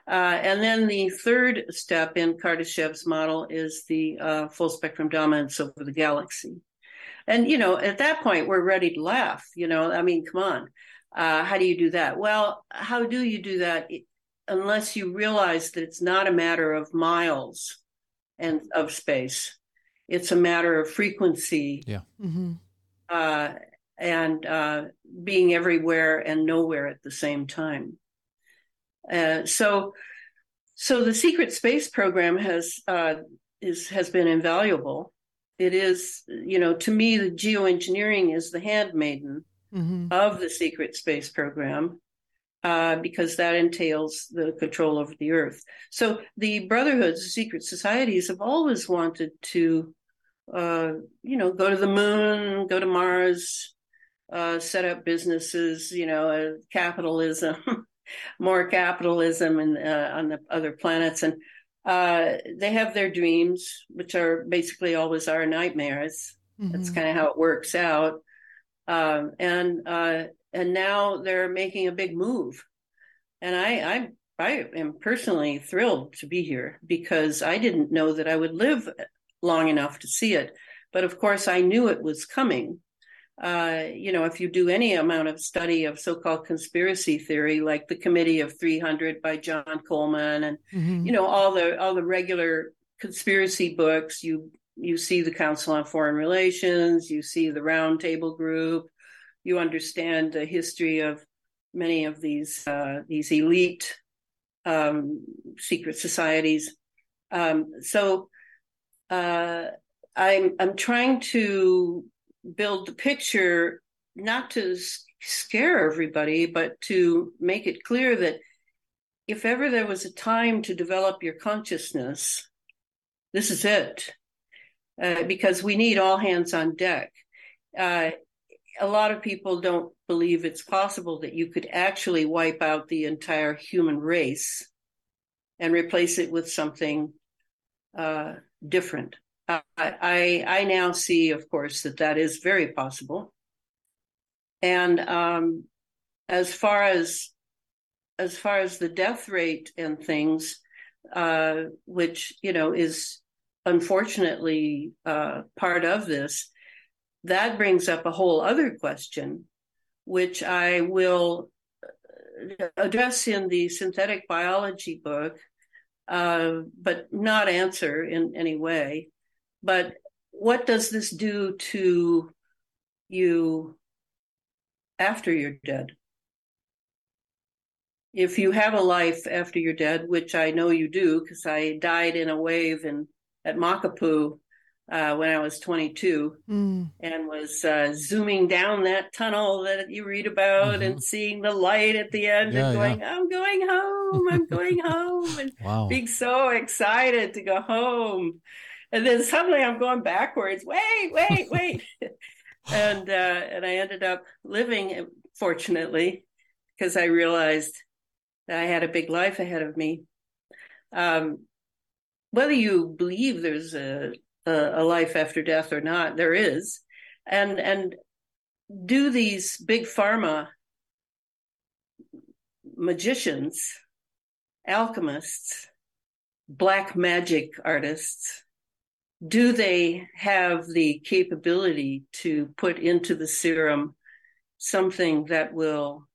Uh, and then the third step in Kardashev's model is the uh, full spectrum dominance over the galaxy. And you know, at that point, we're ready to laugh. You know, I mean, come on, uh, how do you do that? Well, how do you do that unless you realize that it's not a matter of miles and of space. It's a matter of frequency Yeah. Mm-hmm. uh, and uh, being everywhere and nowhere at the same time. Uh, so, so the secret space program has uh, is has been invaluable. It is, you know, to me, the geoengineering is the handmaiden Mm-hmm. of the secret space program uh, because that entails the control over the earth. So the brotherhoods, the secret societies, have always wanted to, uh, you know, go to the moon, go to Mars, uh, set up businesses, you know, uh, capitalism, [laughs] more capitalism, and uh, on the other planets, and uh, they have their dreams, which are basically always our nightmares. That's Mhm. kind of how it works out. Um, and uh, and now they're making a big move, and I I I am personally thrilled to be here because I didn't know that I would live long enough to see it, but of course I knew it was coming. Uh, you know, if you do any amount of study of so-called conspiracy theory, like the Committee of 300 by John Coleman, and Mhm. you know all the all the regular conspiracy books, you you see the Council on Foreign Relations, you see the Roundtable Group, you understand the history of many of these uh, these elite um, secret societies. Um, so uh, I'm I'm trying to build the picture not to scare everybody, but to make it clear that if ever there was a time to develop your consciousness, this is it uh, because we need all hands on deck. Uh, a lot of people don't believe it's possible that you could actually wipe out the entire human race and replace it with something uh, different. I I now see, of course, that that is very possible. And um, as far as as far as the death rate and things, uh, which you know is unfortunately uh, part of this, that brings up a whole other question, which I will uh, address in the synthetic biology book, uh, but not answer in any way. But what does this do to you after you're dead? If you have a life after you're dead, which I know you do, because I died in a wave in at Makapu'u uh, when I was 22 Mm. and was uh, zooming down that tunnel that you read about and seeing the light at the end Yeah, and yeah. going, I'm going home, I'm going [laughs] home, and Wow. being so excited to go home. And then suddenly I'm going backwards. Wait, wait, wait. [laughs] and uh, and I ended up living, fortunately, because I realized that I had a big life ahead of me. Um, whether you believe there's a, a a life after death or not, there is, and and do these big pharma magicians, alchemists, black magic artists, do they have the capability to put into the serum something that will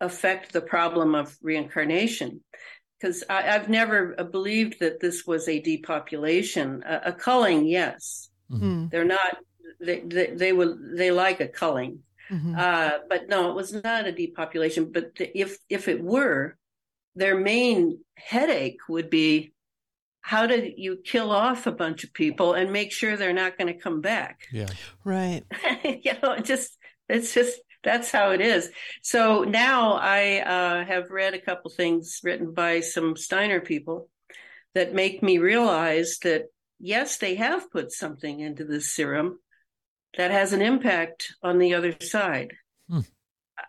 affect the problem of reincarnation? Because I've never believed that this was a depopulation. A, a culling, yes. Mm-hmm. They're not. They, they they will they like a culling, mm-hmm. uh, but no, it was not a depopulation. But if if it were, their main headache would be how do you kill off a bunch of people and make sure they're not going to come back? Yeah. Right. [laughs] you know, just it's just that's how it is. So now I uh, have read a couple things written by some Steiner people that make me realize that yes, they have put something into this serum that has an impact on the other side. Hmm.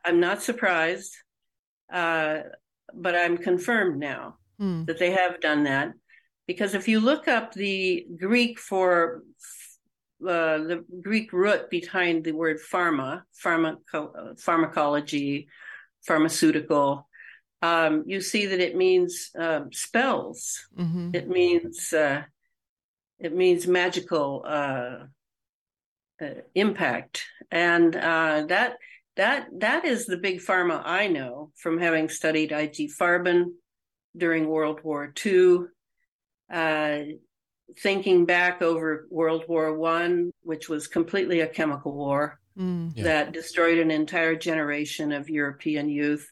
I'm not surprised. Uh, but I'm confirmed now mm. that they have done that. Because if you look up the Greek for uh, the Greek root behind the word pharma, pharmaco- pharmacology, pharmaceutical, um, you see that it means uh, spells. Mm-hmm. It means uh, it means magical uh, uh, impact, and uh, that that that is the big pharma I know from having studied IG Farben during World War II. Uh, thinking back over World War One, which was completely a chemical war mm. yeah. that destroyed an entire generation of European youth.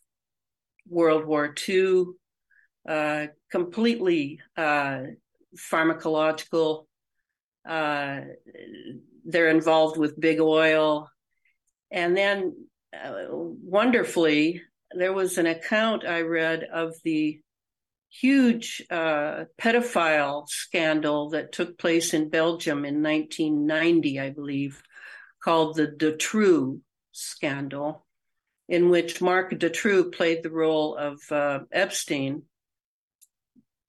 World War Two, uh, completely uh, pharmacological. Uh, they're involved with big oil. And then uh, wonderfully, there was an account I read of the huge uh, pedophile scandal that took place in Belgium in 1990, I believe, called the Dutroux scandal, in which Marc Dutroux played the role of uh, Epstein,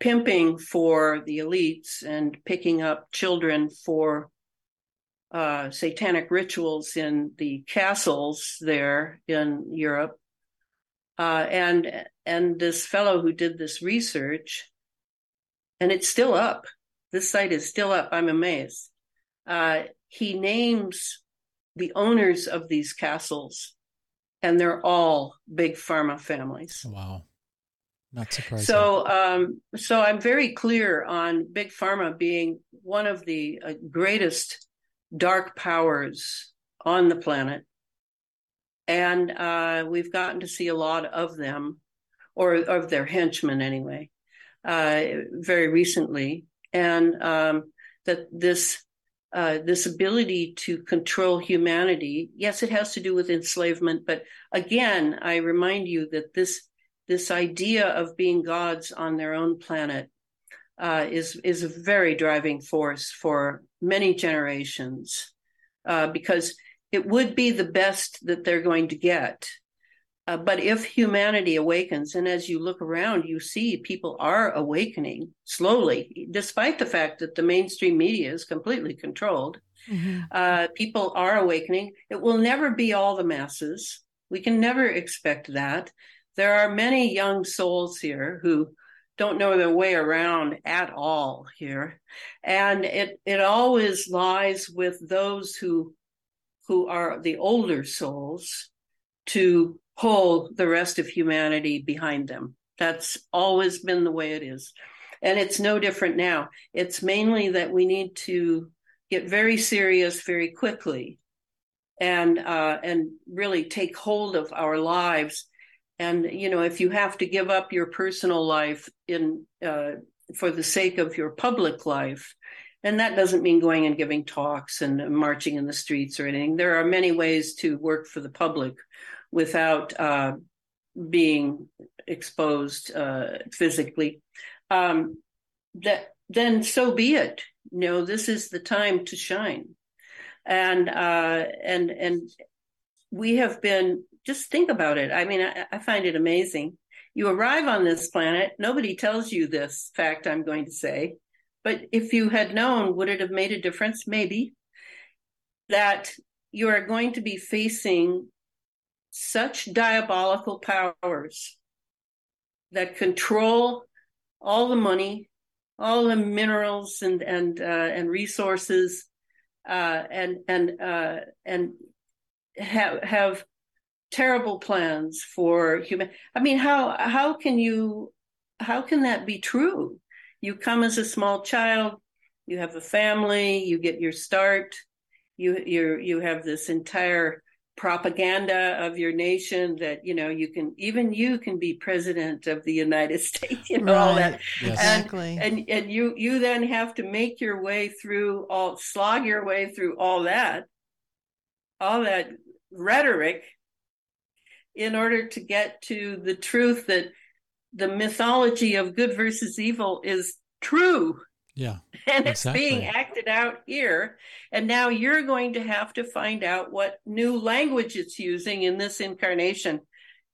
pimping for the elites and picking up children for uh, satanic rituals in the castles there in Europe. Uh, and and this fellow who did this research, and it's still up. This site is still up. I'm amazed. Uh, he names the owners of these castles, and they're all big pharma families. Wow, not surprising. So, um, so I'm very clear on big pharma being one of the uh, greatest dark powers on the planet. And uh, we've gotten to see a lot of them, or of their henchmen anyway, uh, very recently. And um, that this uh, this ability to control humanity, yes, it has to do with enslavement, but again, I remind you that this this idea of being gods on their own planet uh, is is a very driving force for many generations uh, because it would be the best that they're going to get. Uh, but if humanity awakens, and as you look around, you see people are awakening slowly, despite the fact that the mainstream media is completely controlled. Mm-hmm. Uh, people are awakening. It will never be all the masses. We can never expect that. There are many young souls here who don't know their way around at all here and it it always lies with those who who are the older souls to pull the rest of humanity behind them. That's always been the way it is. And it's no different now. It's mainly that we need to get very serious very quickly and uh, and really take hold of our lives. And you know if you have to give up your personal life in uh, for the sake of your public life and that doesn't mean going and giving talks and marching in the streets or anything there are many ways to work for the public without uh, being exposed uh, physically um, that then so be it you know this is the time to shine and uh, and and we have been just think about it. I mean, I, I, find it amazing. You arrive on this planet, nobody tells you this fact, I'm going to say. But if you had known, would it have made a difference? Maybe. That you are going to be facing such diabolical powers that control all the money, all the minerals and and uh, and resources, uh, and and uh, and have have terrible plans for human. I mean, how how can you how can that be true? You come as a small child, you have a family, you get your start, you you you have this entire propaganda of your nation that you know you can even you can be president of the united [laughs] states you know right. all that yes. exactly and, and and you you then have to make your way through all slog your way through all that all that rhetoric in order to get to the truth that the mythology of good versus evil is true yeah. [laughs] And it's exactly. being acted out here. And now you're going to have to find out what new language it's using in this incarnation.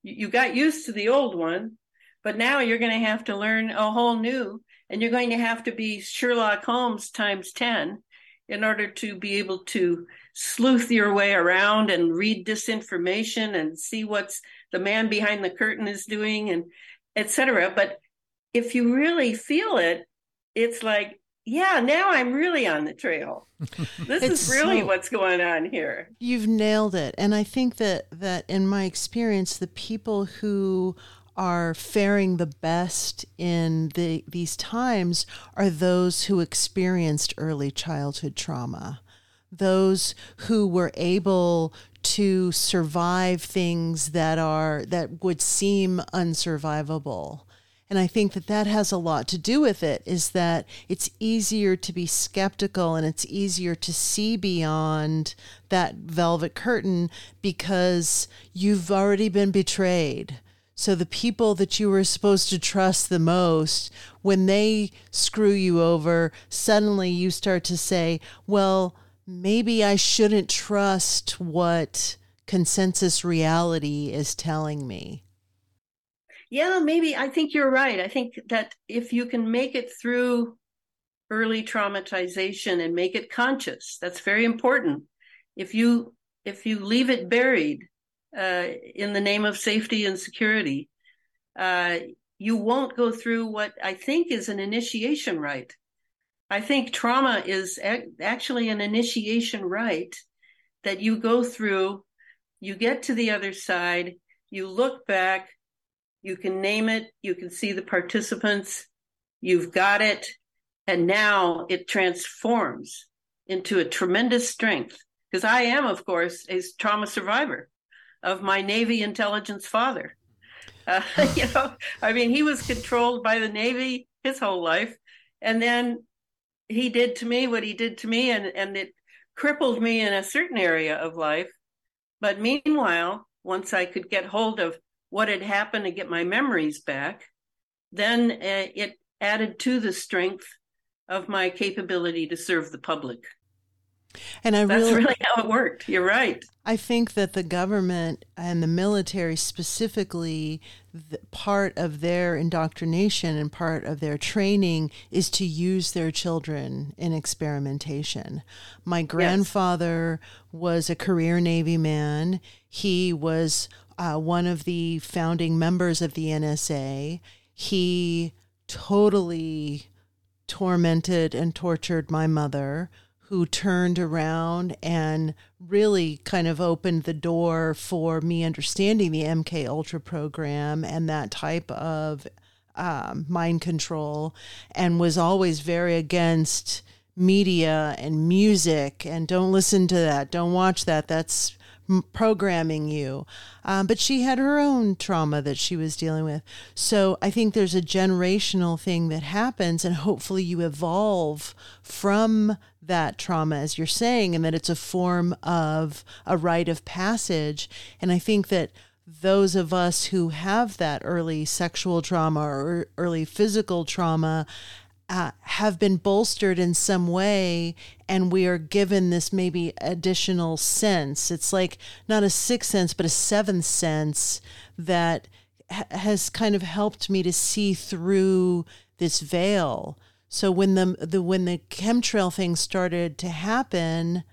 You got used to the old one, but now you're going to have to learn a whole new, and you're going to have to be Sherlock Holmes times 10 in order to be able to sleuth your way around and read disinformation and see what's the man behind the curtain is doing and etc. But if you really feel it, it's like, yeah, now I'm really on the trail. [laughs] This is really so, what's going on here. You've nailed it. And I think that that in my experience, the people who are faring the best in the these times are those who experienced early childhood trauma. Those who were able to survive things that are that would seem unsurvivable and I think that that has a lot to do with it is that it's easier to be skeptical and it's easier to see beyond that velvet curtain because you've already been betrayed. So the people that you were supposed to trust the most, when they screw you over, suddenly you start to say, well, maybe I shouldn't trust what consensus reality is telling me. Yeah, maybe. I think you're right. I think that if you can make it through early traumatization and make it conscious, that's very important. If you if you leave it buried uh, in the name of safety and security, uh, you won't go through what I think is an initiation rite. I think trauma is actually an initiation rite that you go through. You get to the other side. You look back you can name it, you can see the participants, you've got it, and now it transforms into a tremendous strength. Because I am, of course, a trauma survivor of my Navy intelligence father. Uh, [laughs] you know, I mean, he was controlled by the Navy his whole life, and then he did to me what he did to me, and and it crippled me in a certain area of life. But meanwhile, once I could get hold of what had happened to get my memories back, then uh, it added to the strength of my capability to serve the public. And I that's really, really how it worked. You're right. I think that the government and the military specifically, part of their indoctrination and part of their training is to use their children in experimentation. My grandfather yes. was a career Navy man. He was uh, one of the founding members of the NSA. He totally tormented and tortured my mother, who turned around and really kind of opened the door for me understanding the MK Ultra program and that type of um, mind control, and was always very against media and music and don't listen to that, don't watch that. That's programming you. Um, but she had her own trauma that she was dealing with. So I think there's a generational thing that happens, and hopefully you evolve from that trauma, as you're saying, and that it's a form of a rite of passage. And I think that those of us who have that early sexual trauma or early physical trauma uh, have been bolstered in some way and we are given this maybe additional sense it's like not a sixth sense but a seventh sense that ha- has kind of helped me to see through this veil so when the, the when the chemtrail thing started to happen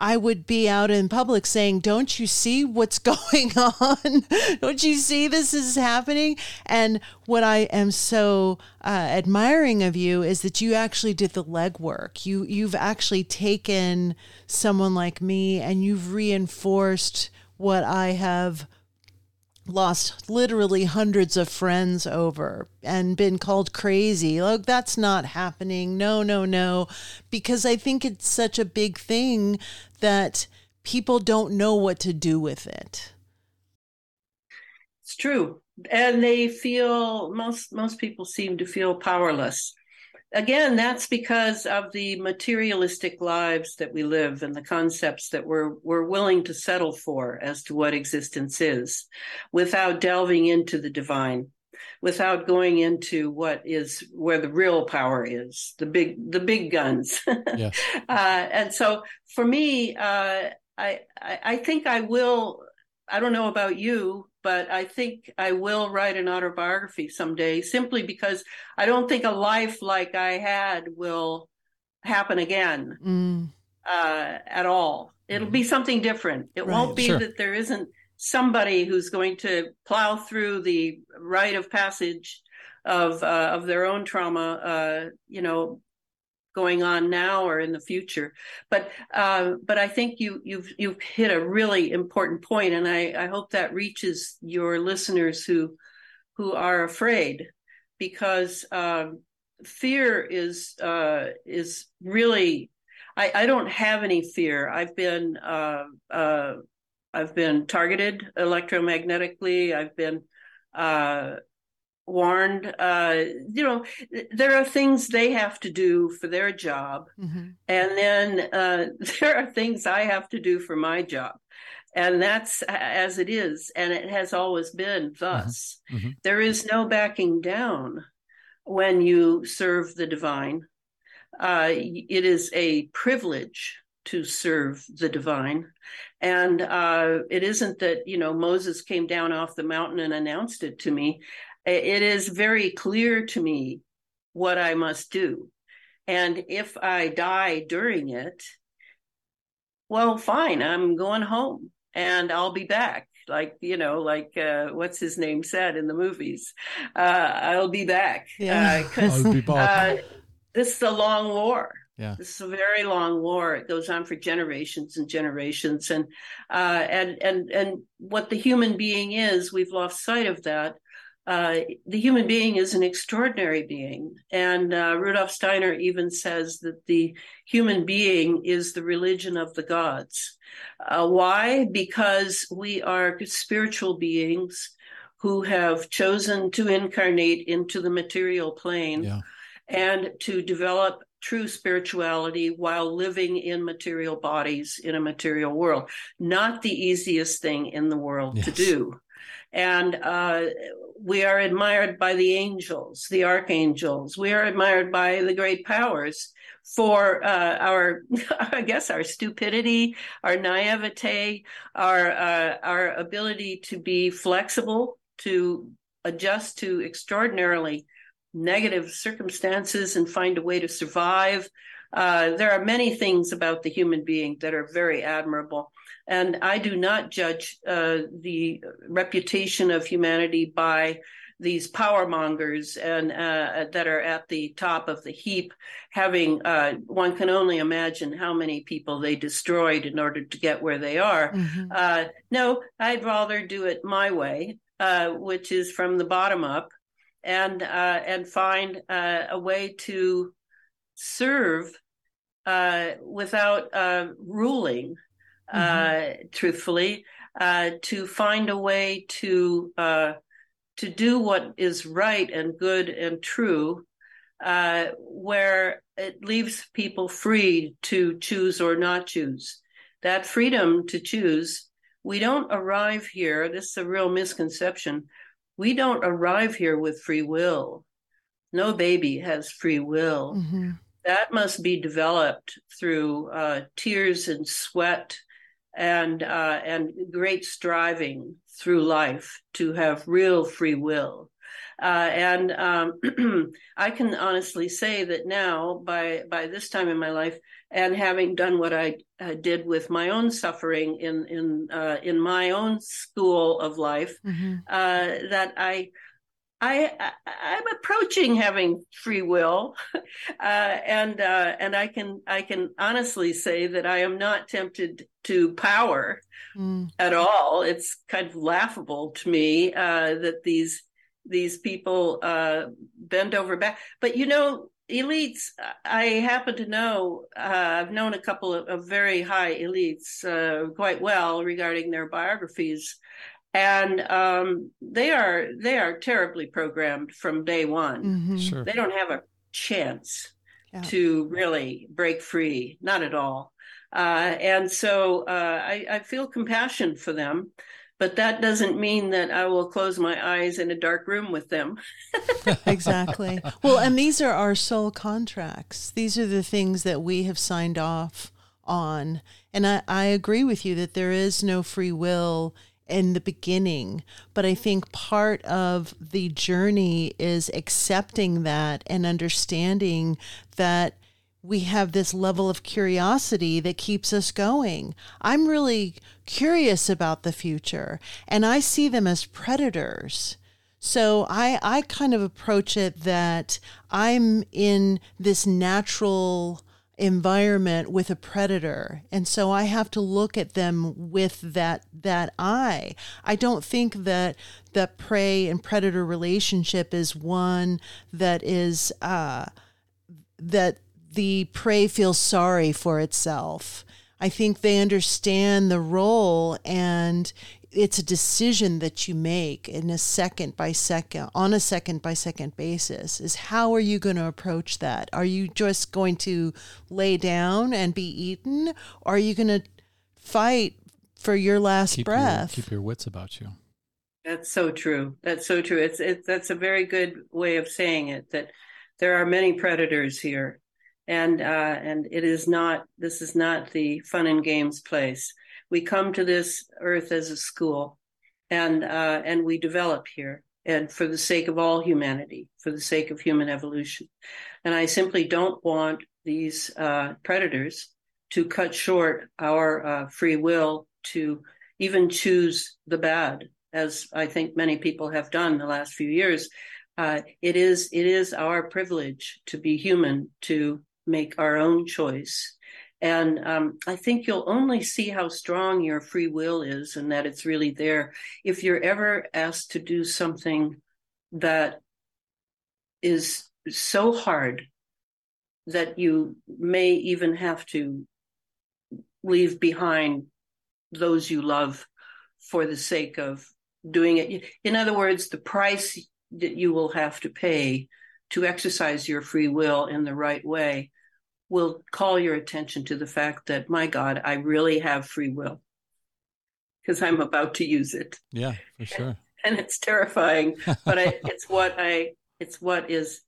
I would be out in public saying, Don't you see what's [laughs] going on? Don't you see this is happening? And what I am so uh, admiring of you is that you actually did the legwork. You, you've actually taken someone like me and you've reinforced what I have lost literally hundreds of friends over and been called crazy. Like, that's not happening. No, no, no. Because I think it's such a big thing that people don't know what to do with it. It's true. And they feel most most people seem to feel powerless again, that's because of the materialistic lives that we live and the concepts that we're we're willing to settle for as to what existence is, without delving into the divine, without going into what is where the real power is, the big the big guns. [laughs] yeah. uh, and so, for me, uh, I, I I think I will. I don't know about you, but I think I will write an autobiography someday simply because I don't think a life like I had will happen again mm. uh, at all. It'll be something different. It right. won't be sure. that there isn't somebody who's going to plow through the rite of passage of uh, of their own trauma, uh, you know, going on now or in the future. But uh, but I think you you've you've hit a really important point, and I, I hope that reaches your listeners who who are afraid, because uh, fear is uh, is really. I, I don't have any fear. I've been uh, uh, I've been targeted electromagnetically. I've been uh, warned uh, you know there are things they have to do for their job mm-hmm. and then uh, [laughs] there are things i have to do for my job and that's as it is and it has always been thus mm-hmm. Mm-hmm. There is no backing down when you serve the divine uh, it is a privilege to serve the divine and uh, it isn't that you know moses came down off the mountain and announced it to me it is very clear to me what I must do. And if I die during it, well, fine, I'm going home and I'll be back. Like, you know, like uh, what's his name said in the movies, uh, I'll be back. Yeah. Because uh, [laughs] uh, this is a long war. Yeah. This is a very long war. It goes on for generations and generations. And uh, and and and what the human being is, we've lost sight of that uh, the human being is an extraordinary being. And uh, Rudolf Steiner even says that the human being is the religion of the gods. Uh, why? Because we are spiritual beings who have chosen to incarnate into the material plane yeah. and to develop true spirituality while living in material bodies in a material world. Not the easiest thing in the world yes. to do. And uh, we are admired by the angels, the archangels. We are admired by the great powers for uh, our, [laughs] I guess, our stupidity, our naivete, our uh, our ability to be flexible, to adjust to extraordinarily negative circumstances and find a way to survive. Uh, there are many things about the human being that are very admirable. And I do not judge uh, the reputation of humanity by these power mongers and uh, that are at the top of the heap having uh, one can only imagine how many people they destroyed in order to get where they are mm-hmm. uh, no i'd rather do it my way uh, which is from the bottom up and uh, and find uh, a way to serve without ruling mm-hmm. uh, truthfully, uh, to find a way to uh, to do what is right and good and true, uh, where it leaves people free to choose or not choose. That freedom to choose, we don't arrive here. This is a real misconception. We don't arrive here with free will. No baby has free will. Mm-hmm that must be developed through uh, tears and sweat and uh, and great striving through life to have real free will. Uh, and um, [clears throat] I can honestly say that now, by by this time in my life, and having done what I uh, did with my own suffering in in uh, in my own school of life, Mm-hmm. uh, that I. I, I I'm approaching having free will, [laughs] uh, and uh, and I can I can honestly say that I am not tempted to power Mm. at all. It's kind of laughable to me uh, that these these people uh, bend over back. But you know, elites. I happen to know. Uh, I've known a couple of, of very high elites uh, quite well regarding their biographies, and um, they are they are terribly programmed from day one. Mhm. Sure. They don't have a chance Yeah. to really break free, not at all. Uh, and so uh, I, I feel compassion for them, but that doesn't mean that I will close my eyes in a dark room with them. [laughs] [laughs] exactly. Well, and these are our soul contracts. These are the things that we have signed off on. And I, I agree with you that there is no free will in the beginning. But I think part of the journey is accepting that and understanding that we have this level of curiosity that keeps us going. I'm really curious about the future, and I see them as predators. So I, I kind of approach it that I'm in this natural environment with a predator and so I have to look at them with that that eye. I don't think that that prey and predator relationship is one that is uh that the prey feels sorry for itself. I think they understand the role and it's a decision that you make in a second by second on a second by second basis is how are you going to approach that are you just going to lay down and be eaten or are you going to fight for your last Keep breath Your, keep your wits about you. That's so true. That's so true. It's it, that's a very good way of saying it. That there are many predators here, and uh, and it is not. This is not the fun and games place. We come to this earth as a school, and uh, and we develop here, and for the sake of all humanity, for the sake of human evolution. And I simply don't want these uh, predators to cut short our uh, free will to even choose the bad, as I think many people have done the last few years. Uh, it is it is our privilege to be human to make our own choice. And um, I think you'll only see how strong your free will is and that it's really there if you're ever asked to do something that is so hard that you may even have to leave behind those you love for the sake of doing it. In other words, the price that you will have to pay to exercise your free will in the right way will call your attention to the fact that, my God, I really have free will because I'm about to use it. Yeah, for sure. [laughs] And it's terrifying, but I, it's what I, it's what is,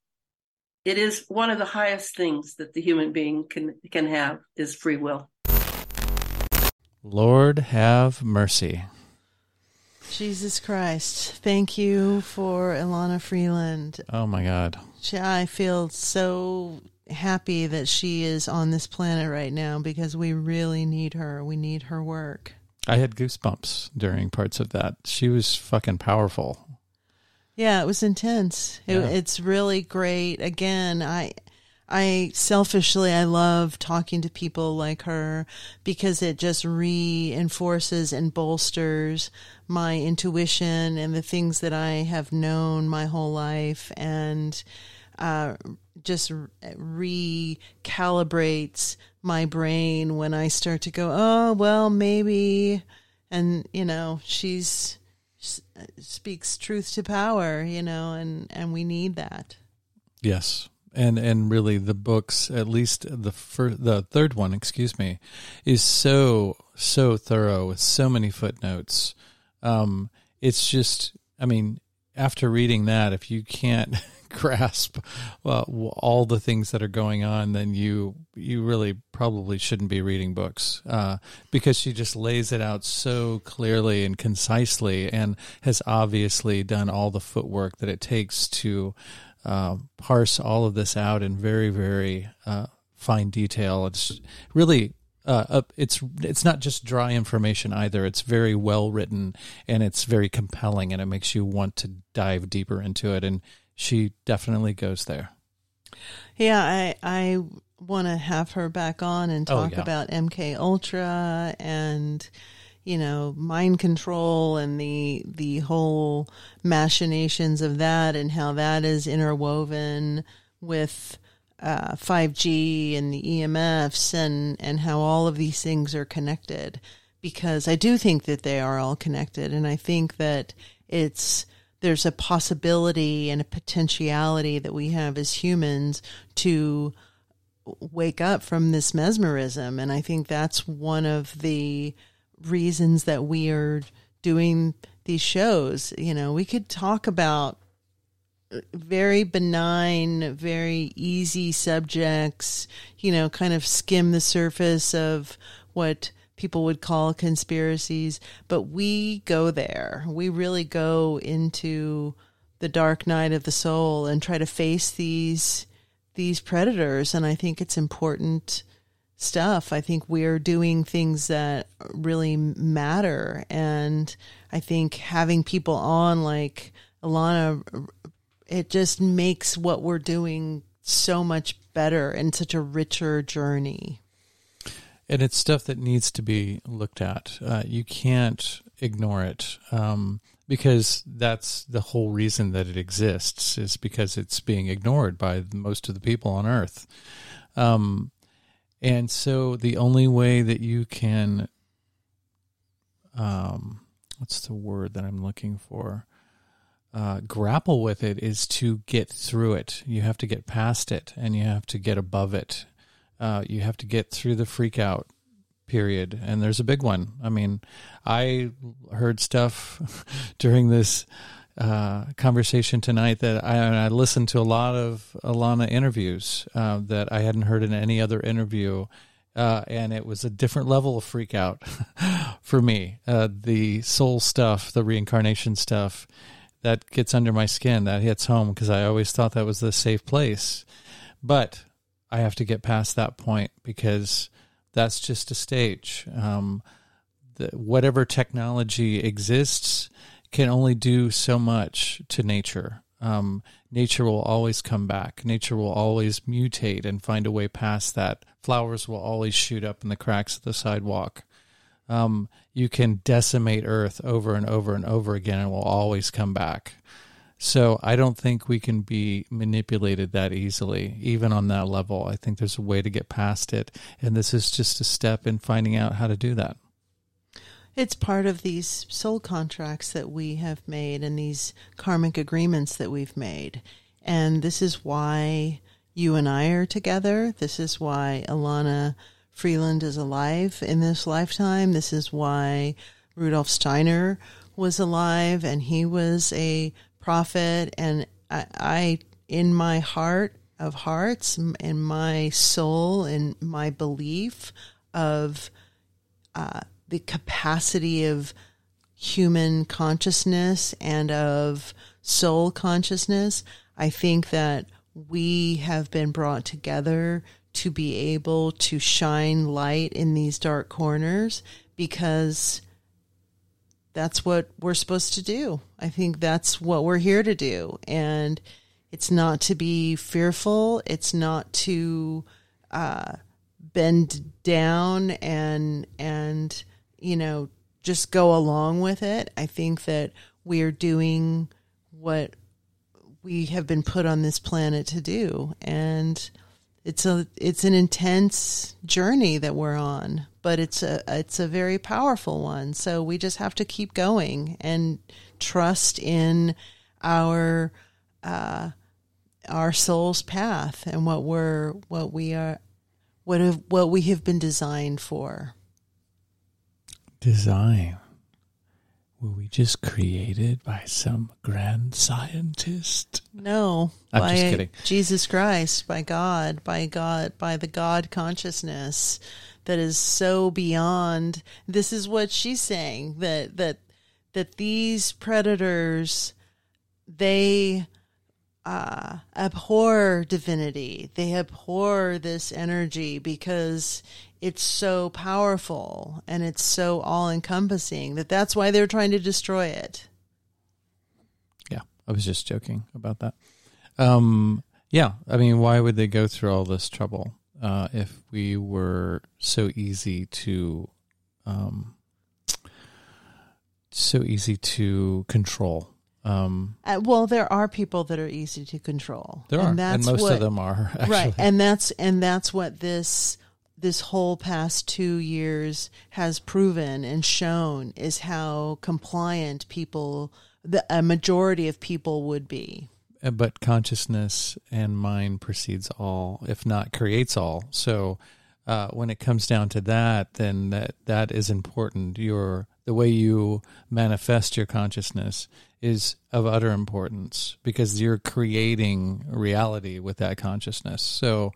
it is one of the highest things that the human being can, can have is free will. Lord have mercy. Jesus Christ. Thank you for Elana Freeland. Oh my God. She, I feel so happy that she is on this planet right now because we really need her. We need her work. I had goosebumps during parts of that. She was fucking powerful. Yeah, it was intense. It, Yeah. It's really great. Again, I I selfishly I love talking to people like her because it just reinforces and bolsters my intuition and the things that I have known my whole life and uh, just recalibrates my brain when I start to go, oh, well, maybe. And, you know, she's s- speaks truth to power, you know, and, and we need that. Yes. And and really the books, at least the first, the third one, excuse me, is so so thorough with so many footnotes. Um, it's just, I mean, after reading that, if you can't [laughs] grasp well, all the things that are going on, then you you really probably shouldn't be reading books uh, because she just lays it out so clearly and concisely, and has obviously done all the footwork that it takes to uh, parse all of this out in very very uh, fine detail. It's really uh, it's it's not just dry information either. It's very well written and it's very compelling, and it makes you want to dive deeper into it. And she definitely goes there. Yeah, I I want to have her back on and Oh, talk yeah. about MK Ultra and you know mind control and the the whole machinations of that and how that is interwoven with uh, 5G and the EMFs and and how all of these things are connected because I do think that they are all connected and I think that it's there's a possibility and a potentiality that we have as humans to wake up from this mesmerism. And i think that's one of the reasons that we are doing these shows. You know we could talk about very benign very easy subjects you know kind of skim the surface of what people would call conspiracies but we go there. We really go into the dark night of the soul and try to face these these predators. And i think it's important stuff. I think we're doing things that really matter. And i think having people on like Elana it just makes what we're doing so much better and such a richer journey And it's stuff that needs to be looked at. Uh, you can't ignore it um, because that's the whole reason that it exists is because it's being ignored by most of the people on Earth. Um, and so the only way that you can, um, what's the word that I'm looking for? Uh, grapple with it is to get through it. You have to get past it and you have to get above it. Uh, you have to get through the freak out period. And there's a big one. I mean, I heard stuff [laughs] during this uh, conversation tonight that I, I listened to a lot of Elana interviews uh, that I hadn't heard in any other interview. Uh, and it was a different level of freak out [laughs] for me. Uh, the soul stuff, the reincarnation stuff, that gets under my skin. That hits home because I always thought that was the safe place. But I have to get past that point because that's just a stage. Um, the, whatever technology exists can only do so much to nature. Um, nature will always come back. Nature will always mutate and find a way past that. Flowers will always shoot up in the cracks of the sidewalk. Um, you can decimate Earth over and over and over again and will always come back. So I don't think we can be manipulated that easily, even on that level. I think there's a way to get past it. And this is just a step in finding out how to do that. It's part of these soul contracts that we have made and these karmic agreements that we've made. And this is why you and I are together. This is why Elana Freeland is alive in this lifetime. This is why Rudolf Steiner was alive and he was a prophet. And I, I in my heart of hearts, in my soul, in my belief of uh, the capacity of human consciousness and of soul consciousness, I think that we have been brought together to be able to shine light in these dark corners because that's what we're supposed to do. I think that's what we're here to do. And it's not to be fearful, it's not to uh, bend down and, and, you know, just go along with it. I think that we are doing what we have been put on this planet to do. And it's a it's an intense journey that we're on, but it's a it's a very powerful one. So we just have to keep going and trust in our uh, our soul's path and what we're what we are what have, what we have been designed for. Design. Were we just created by some grand scientist? No, I'm by just kidding. Jesus Christ, by God, by God, by the God consciousness that is so beyond. This is what she's saying that that that these predators they uh, abhor divinity. They abhor this energy because it's so powerful and it's so all encompassing that that's why they're trying to destroy it. Yeah, I was just joking about that. Um, yeah, I mean, why would they go through all this trouble uh, if we were so easy to, um, so easy to control? Um, Uh, well, there are people that are easy to control. There are, and most of them are, [laughs] right. And that's and that's what this this whole past two years has proven and shown is how compliant people, the a majority of people would be. Uh, but consciousness and mind precedes all, if not creates all. So uh, when it comes down to that, then that that is important. Your the way you manifest your consciousness is of utter importance because you're creating reality with that consciousness. So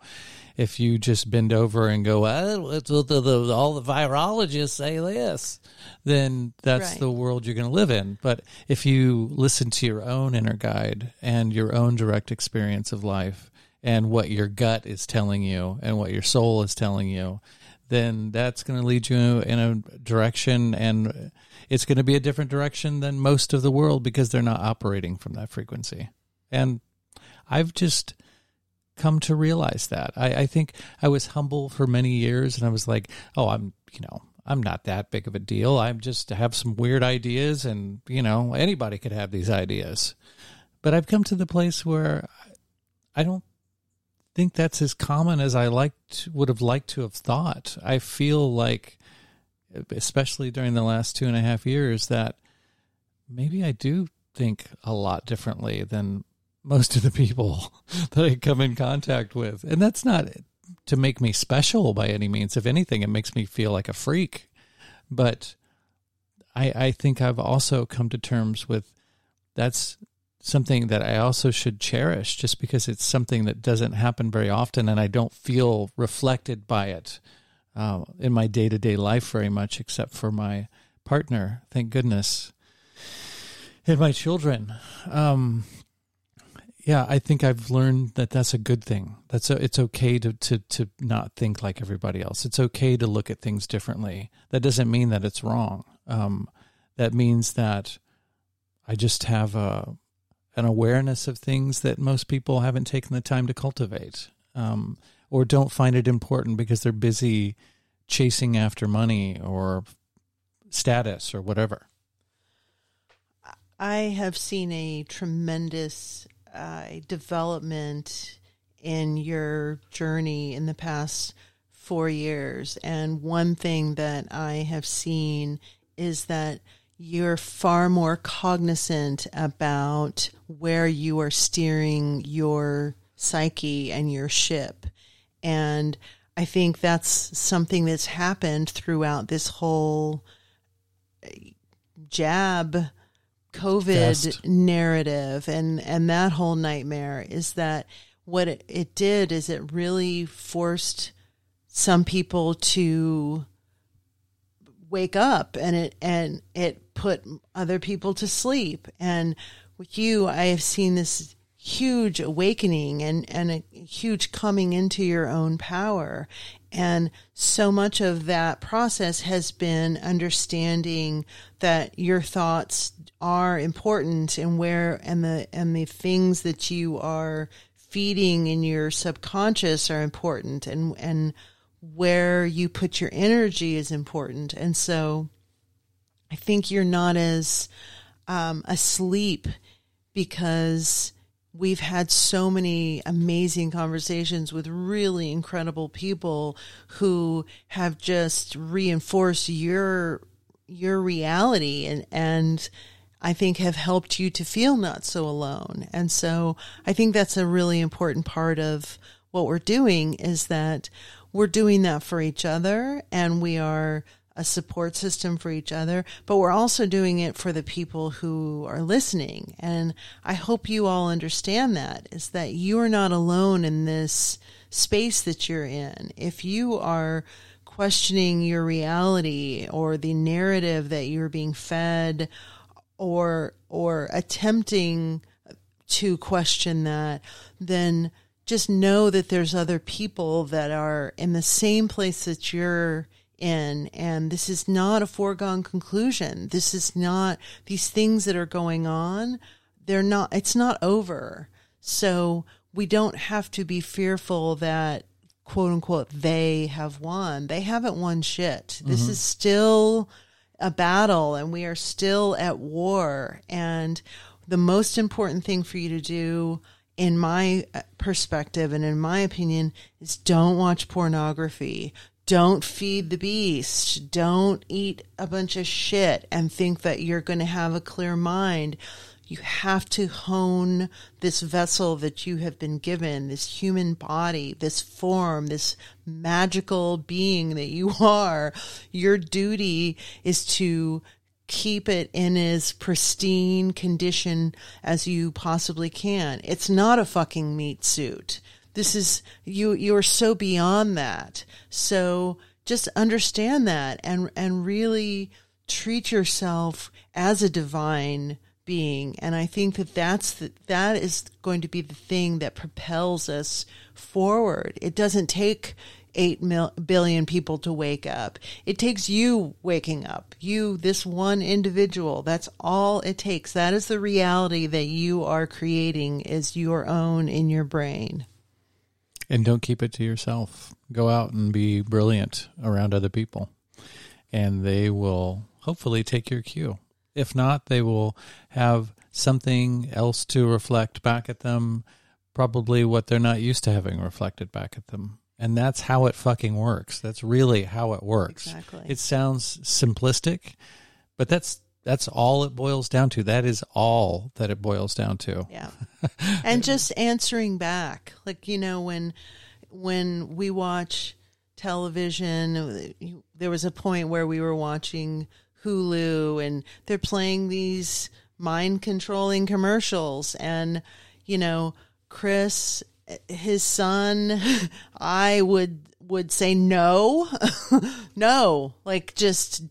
if you just bend over and go, well, it's, the, the, all the virologists say this, then that's Right. the world you're going to live in. But if you listen to your own inner guide and your own direct experience of life and what your gut is telling you and what your soul is telling you, then that's going to lead you in a direction and it's going to be a different direction than most of the world because they're not operating from that frequency. And I've just come to realize that. I, I think I was humble for many years and I was like, oh, I'm, you know, I'm not that big of a deal. I'm just have some weird ideas and, you know, anybody could have these ideas. But I've come to the place where I don't think that's as common as I liked would have liked to have thought. I feel like especially during the last two and a half years that maybe I do think a lot differently than most of the people [laughs] that I come in contact with. And that's not to make me special by any means. If anything, it makes me feel like a freak. But I, I think I've also come to terms with that's something that I also should cherish just because it's something that doesn't happen very often and I don't feel reflected by it uh, in my day to day life very much, except for my partner, thank goodness, and my children. Um, yeah, I think I've learned that that's a good thing. That's a, it's okay to, to to not think like everybody else. It's okay to look at things differently. That doesn't mean that it's wrong. Um, that means that I just have a an awareness of things that most people haven't taken the time to cultivate, um, or don't find it important because they're busy chasing after money or status or whatever. I have seen a tremendous uh, development in your journey in the past four years. And one thing that I have seen is that you're far more cognizant about where you are steering your psyche and your ship. And I think that's something that's happened throughout this whole jab COVID Fest. narrative and and that whole nightmare is that what it, it did is it really forced some people to wake up and it and it put other people to sleep and with you I have seen this huge awakening and and a huge coming into your own power and so much of that process has been understanding that your thoughts are important and where and the and the things that you are feeding in your subconscious are important and and where you put your energy is important. And so i think you're not as um, asleep because we've had so many amazing conversations with really incredible people who have just reinforced your your reality and and I think have helped you to feel not so alone. And so I think that's a really important part of what we're doing is that we're doing that for each other and we are a support system for each other, but we're also doing it for the people who are listening. And I hope you all understand that is that you are not alone in this space that you're in. If you are questioning your reality or the narrative that you're being fed or or attempting to question that, then just know that there's other people that are in the same place that you're in. And this is not a foregone conclusion. This is not these things that are going on they're not it's not over. So we don't have to be fearful that quote unquote they have won. They haven't won shit. This Mhm. is still a battle and we are still at war. And the most important thing for you to do in my uh, perspective and in my opinion is don't watch pornography. Don't feed the beast. Don't eat a bunch of shit and think that you're going to have a clear mind you have to hone this vessel that you have been given, this human body, this form, this magical being that you [laughs] are. Your duty is to keep it in as pristine condition as you possibly can. It's not a fucking meat suit. This is you you're so beyond that. So just understand that and and really treat yourself as a divine being. And i think that that's the, that is going to be the thing that propels us forward. It doesn't take 8 mil, billion people to wake up. It takes you waking up. You this one individual. That's all it takes. That is the reality that you are creating is your own in your brain. And don't keep it to yourself. Go out and be brilliant around other people, and they will hopefully take your cue. If not, they will have something else to reflect back at them, probably what they're not used to having reflected back at them. And that's how it fucking works. That's really how it works. Exactly. It sounds simplistic, but that's that's all it boils down to. That is all that it boils down to. Yeah. [laughs] and just answering back like you know when when we watch television there was a point where we were watching Hulu and they're playing these mind controlling commercials. And you know Chris his son [laughs] I would would say no. [laughs] No. Like just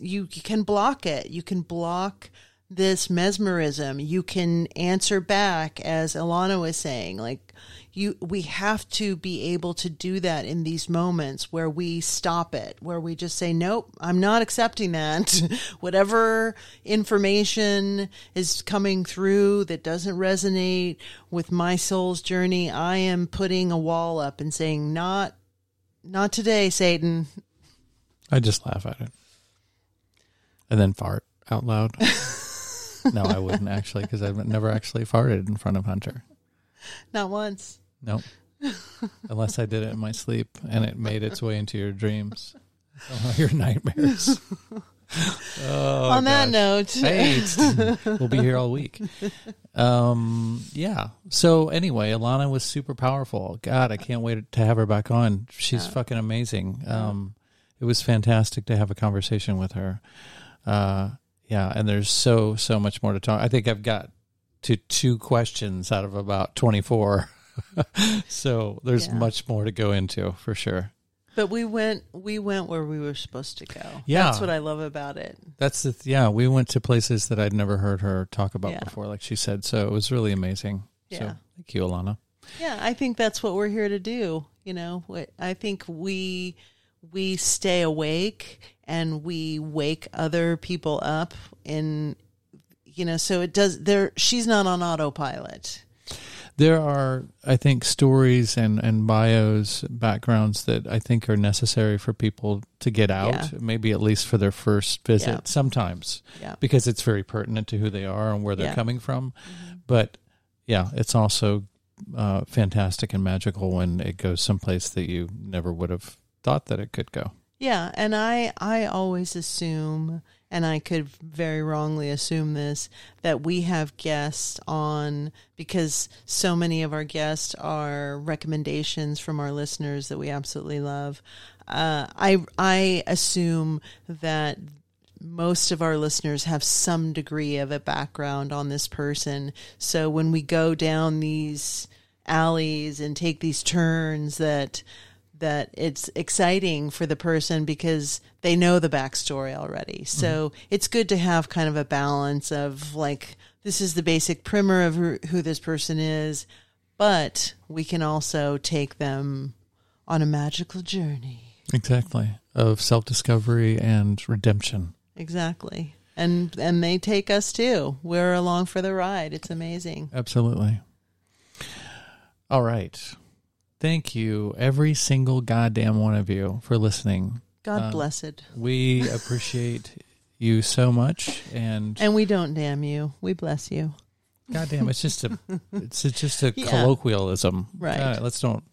you, you can block it. You can block this mesmerism. You can answer back as Elana was saying. Like you we have to be able to do that in these moments where we stop it where we just say nope I'm not accepting that [laughs] whatever information is coming through that doesn't resonate with my soul's journey I am putting a wall up and saying not not today Satan I just laugh at it. And then fart out loud. [laughs] no, I wouldn't actually, because I've never actually farted in front of Hunter. not once Nope. [laughs] Unless I did it in my sleep and it made its way into your dreams, oh, your nightmares. Oh, [laughs] On that note. hey, we'll be here all week. Um, yeah. So anyway, Elana was super powerful. God, I can't wait to have her back on. She's Yeah. fucking amazing. Um, it was fantastic to have a conversation with her. Uh, yeah, and there's so so much more to talk. I think I've got to two questions out of about 24. [laughs] so there's Yeah. much more to go into for sure. But we went we went where we were supposed to go. Yeah. That's what I love about it. That's the th- yeah. We went to places that I'd never heard her talk about Yeah. before, like she said. So it was really amazing. Yeah. So thank you, Elana. Yeah, I think that's what we're here to do, you know. What- I think we we stay awake and we wake other people up and you know, so it does there she's not on autopilot. There are, I think, stories and, and bios, backgrounds that I think are necessary for people to get out, Yeah. maybe at least for their first visit Yeah. sometimes, Yeah. because it's very pertinent to who they are and where they're coming from. But yeah, it's also uh, fantastic and magical when it goes someplace that you never would have thought that it could go. Yeah, and I I always assume and I could very wrongly assume this that we have guests on because so many of our guests are recommendations from our listeners that we absolutely love. Uh, I I assume that most of our listeners have some degree of a background on this person. So when we go down these alleys and take these turns that that it's exciting for the person because they know the backstory already. So mm-hmm. it's good to have kind of a balance of like this is the basic primer of who, who this person is, but we can also take them on a magical journey. Exactly. Of self discovery and redemption. Exactly. And and they take us too. We're along for the ride. It's amazing. Absolutely. All right. Thank you, every single goddamn one of you, for listening. God Um, blessed. We appreciate you so much, and And we don't damn you. We bless you. goddamn, it's just a, [laughs] it's just a Yeah. colloquialism, Right. Uh, let's don't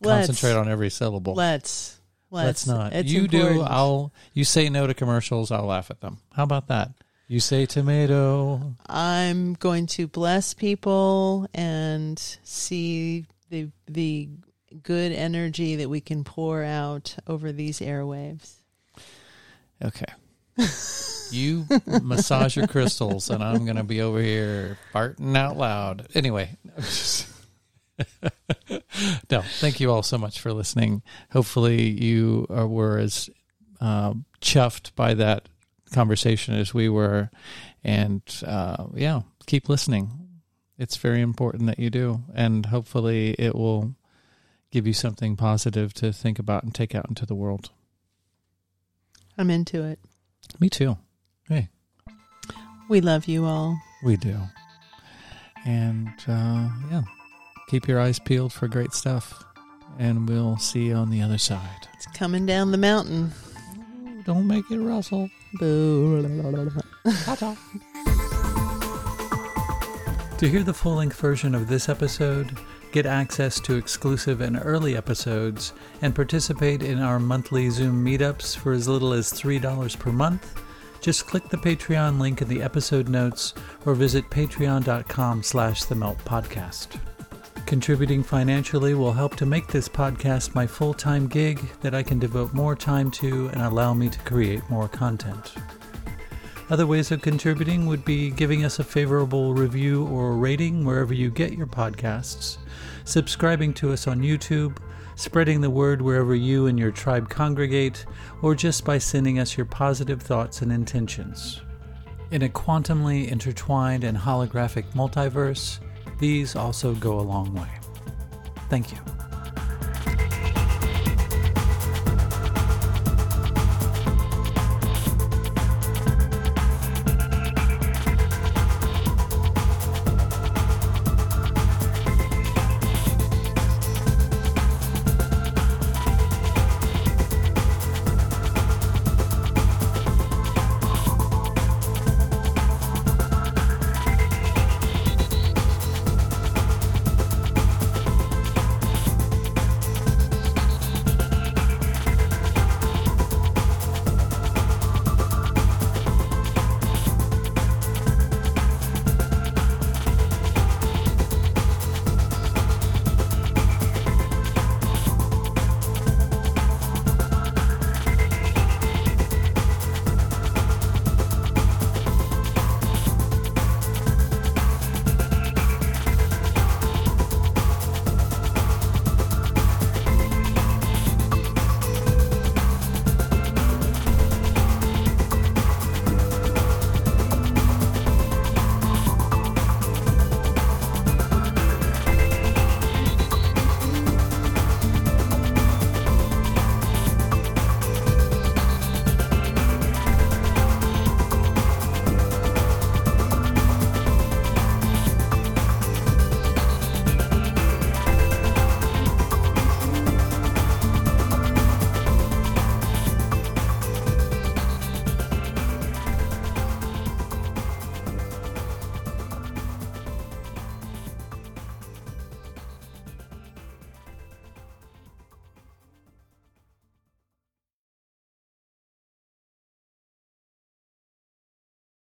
Let's- concentrate on every syllable. Let's. Let's, Let's. not. It's you do. I'll. You say no to commercials. I'll laugh at them. How about that? You say tomato. I'm going to bless people and see the the good energy that we can pour out over these airwaves. Okay. [laughs] you massage your crystals, and I'm going to be over here farting out loud. Anyway. [laughs] No, thank you all so much for listening. Hopefully, you were as uh, chuffed by that conversation as we were. And uh, yeah, keep listening. It's very important that you do. And hopefully, it will give you something positive to think about and take out into the world. I'm into it. Me too. Hey, We love you all. we do. And uh, yeah, keep your eyes peeled for great stuff. And we'll see you on the other side. It's coming down the mountain. Don't make it rustle. Boo. [laughs] To hear the full length version of this episode, get access to exclusive and early episodes, and participate in our monthly Zoom meetups for as little as $3 per month, just click the Patreon link in the episode notes or visit patreon.com slash the melt podcast. Contributing financially will help to make this podcast my full time gig that I can devote more time to and allow me to create more content. Other ways of contributing would be giving us a favorable review or rating wherever you get your podcasts, subscribing to us on YouTube, spreading the word wherever you and your tribe congregate, or just by sending us your positive thoughts and intentions. In a quantumly intertwined and holographic multiverse, these also go a long way. Thank you.